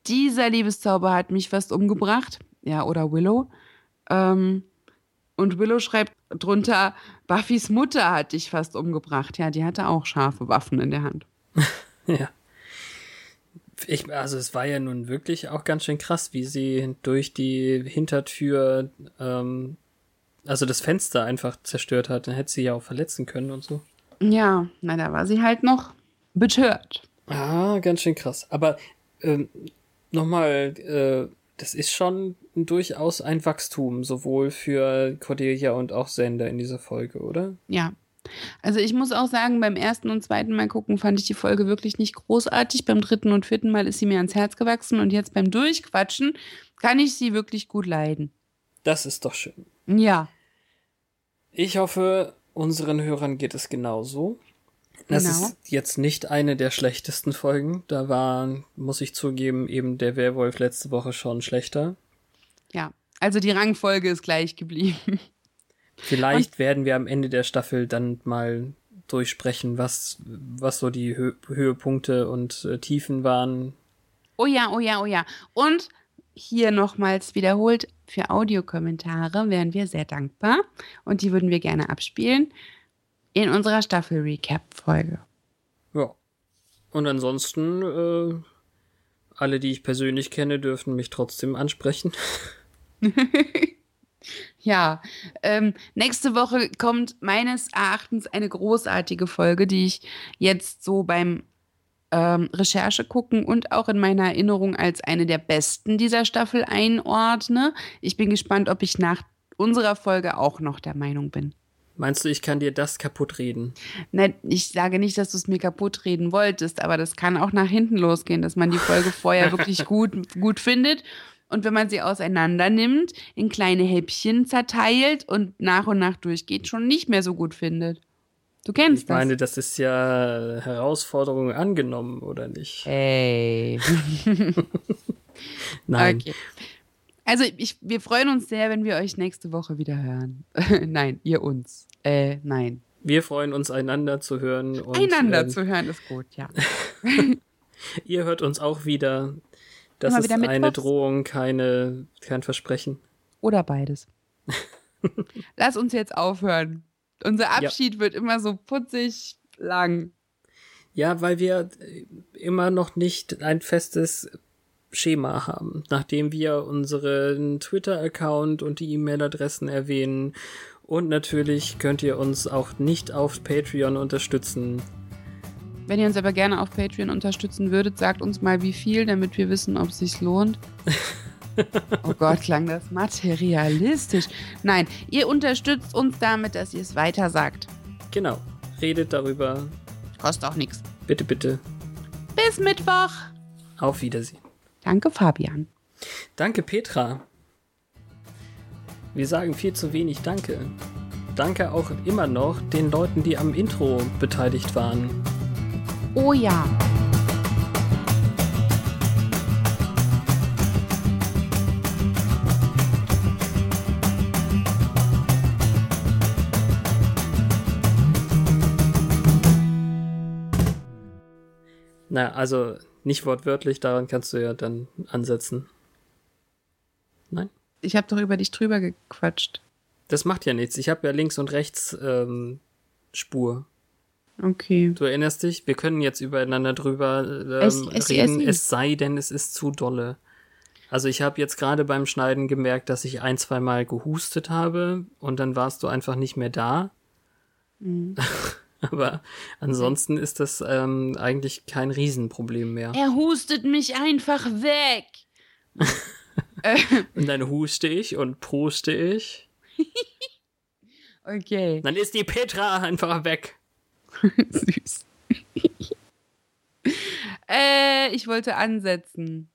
dieser Liebeszauber hat mich fast umgebracht. Ja, oder Willow. Ähm, und Willow schreibt drunter, Buffys Mutter hat dich fast umgebracht. Ja, die hatte auch scharfe Waffen in der Hand. (laughs) ja. Ich, also es war ja nun wirklich auch ganz schön krass, wie sie durch die Hintertür, ähm, also das Fenster einfach zerstört hat. Dann hätte sie ja auch verletzen können und so. Ja, na, da war sie halt noch betört. Ah, ganz schön krass. Aber ähm, nochmal, äh, das ist schon durchaus ein Wachstum, sowohl für Cordelia und auch Sender in dieser Folge, oder? Ja. Also ich muss auch sagen, beim ersten und zweiten Mal gucken fand ich die Folge wirklich nicht großartig. Beim dritten und vierten Mal ist sie mir ans Herz gewachsen und jetzt beim Durchquatschen kann ich sie wirklich gut leiden. Das ist doch schön. Ja. Ich hoffe, Unseren Hörern geht es genauso. Das genau. ist jetzt nicht eine der schlechtesten Folgen. Da war, muss ich zugeben, eben der Werwolf letzte Woche schon schlechter. Ja, also die Rangfolge ist gleich geblieben. Vielleicht Und werden wir am Ende der Staffel dann mal durchsprechen, was, was so die Hö Höhepunkte und äh, Tiefen waren. Oh ja, oh ja, oh ja. Und hier nochmals wiederholt, für Audiokommentare wären wir sehr dankbar und die würden wir gerne abspielen in unserer Staffel-Recap-Folge. Ja. Und ansonsten, äh, alle, die ich persönlich kenne, dürfen mich trotzdem ansprechen. (laughs) ja, ähm, nächste Woche kommt meines Erachtens eine großartige Folge, die ich jetzt so beim ähm, Recherche gucken und auch in meiner Erinnerung als eine der besten dieser Staffel einordne. Ich bin gespannt, ob ich nach unserer Folge auch noch der Meinung bin. Meinst du, ich kann dir das kaputt reden? Ne, ich sage nicht, dass du es mir kaputt reden wolltest, aber das kann auch nach hinten losgehen, dass man die Folge vorher (laughs) wirklich gut, gut findet. Und wenn man sie auseinander nimmt, in kleine Häppchen zerteilt und nach und nach durchgeht, schon nicht mehr so gut findet. Du kennst Ich meine, das ist ja Herausforderung angenommen, oder nicht? das. Ey. (laughs) Nein. Okay. Also ich, wir freuen uns sehr, wenn wir euch nächste Woche wieder hören. (laughs) nein, ihr uns. Äh, nein. Wir freuen uns, einander zu hören. Und, Einander ähm, zu hören ist gut, ja. (laughs) Ihr hört uns auch wieder. Das ist wieder eine mittwochs. Drohung, keine, kein Versprechen. Oder beides. Lass uns jetzt aufhören. Unser Abschied wird immer so putzig lang. Ja, weil wir äh, immer noch nicht ein festes Schema haben. Nachdem wir unseren Twitter-Account und die E-Mail-Adressen erwähnen. Und natürlich könnt ihr uns auch nicht auf Patreon unterstützen. Wenn ihr uns aber gerne auf Patreon unterstützen würdet, sagt uns mal wie viel, damit wir wissen, ob es sich lohnt. (laughs) (laughs) Oh Gott, klang das materialistisch. Nein, ihr unterstützt uns damit, dass ihr es weiter sagt. Genau. Redet darüber. Kostet auch nichts. Bitte, bitte. Bis Mittwoch. Auf Wiedersehen. Danke, Fabian. Danke, Petra. Wir sagen viel zu wenig Danke. Danke auch immer noch den Leuten, die am Intro beteiligt waren. Oh ja. Na, also nicht wortwörtlich, daran kannst du ja dann ansetzen. Nein? Ich habe doch über dich drüber gequatscht. Das macht ja nichts. Ich habe ja links und rechts ähm, Spur. Okay. Du erinnerst dich? Wir können jetzt übereinander drüber ähm, Es- es- reden, es- es sei denn, es ist zu dolle. Also ich habe jetzt gerade beim Schneiden gemerkt, dass ich ein, zwei Mal gehustet habe und dann warst du einfach nicht mehr da. Mhm. (laughs) (laughs) Aber ansonsten ist das ähm, eigentlich kein Riesenproblem mehr. Er hustet mich einfach weg. (laughs) Und dann huste ich und pruste ich. (laughs) Okay. Dann ist die Petra einfach weg. Süß. äh, ich wollte ansetzen.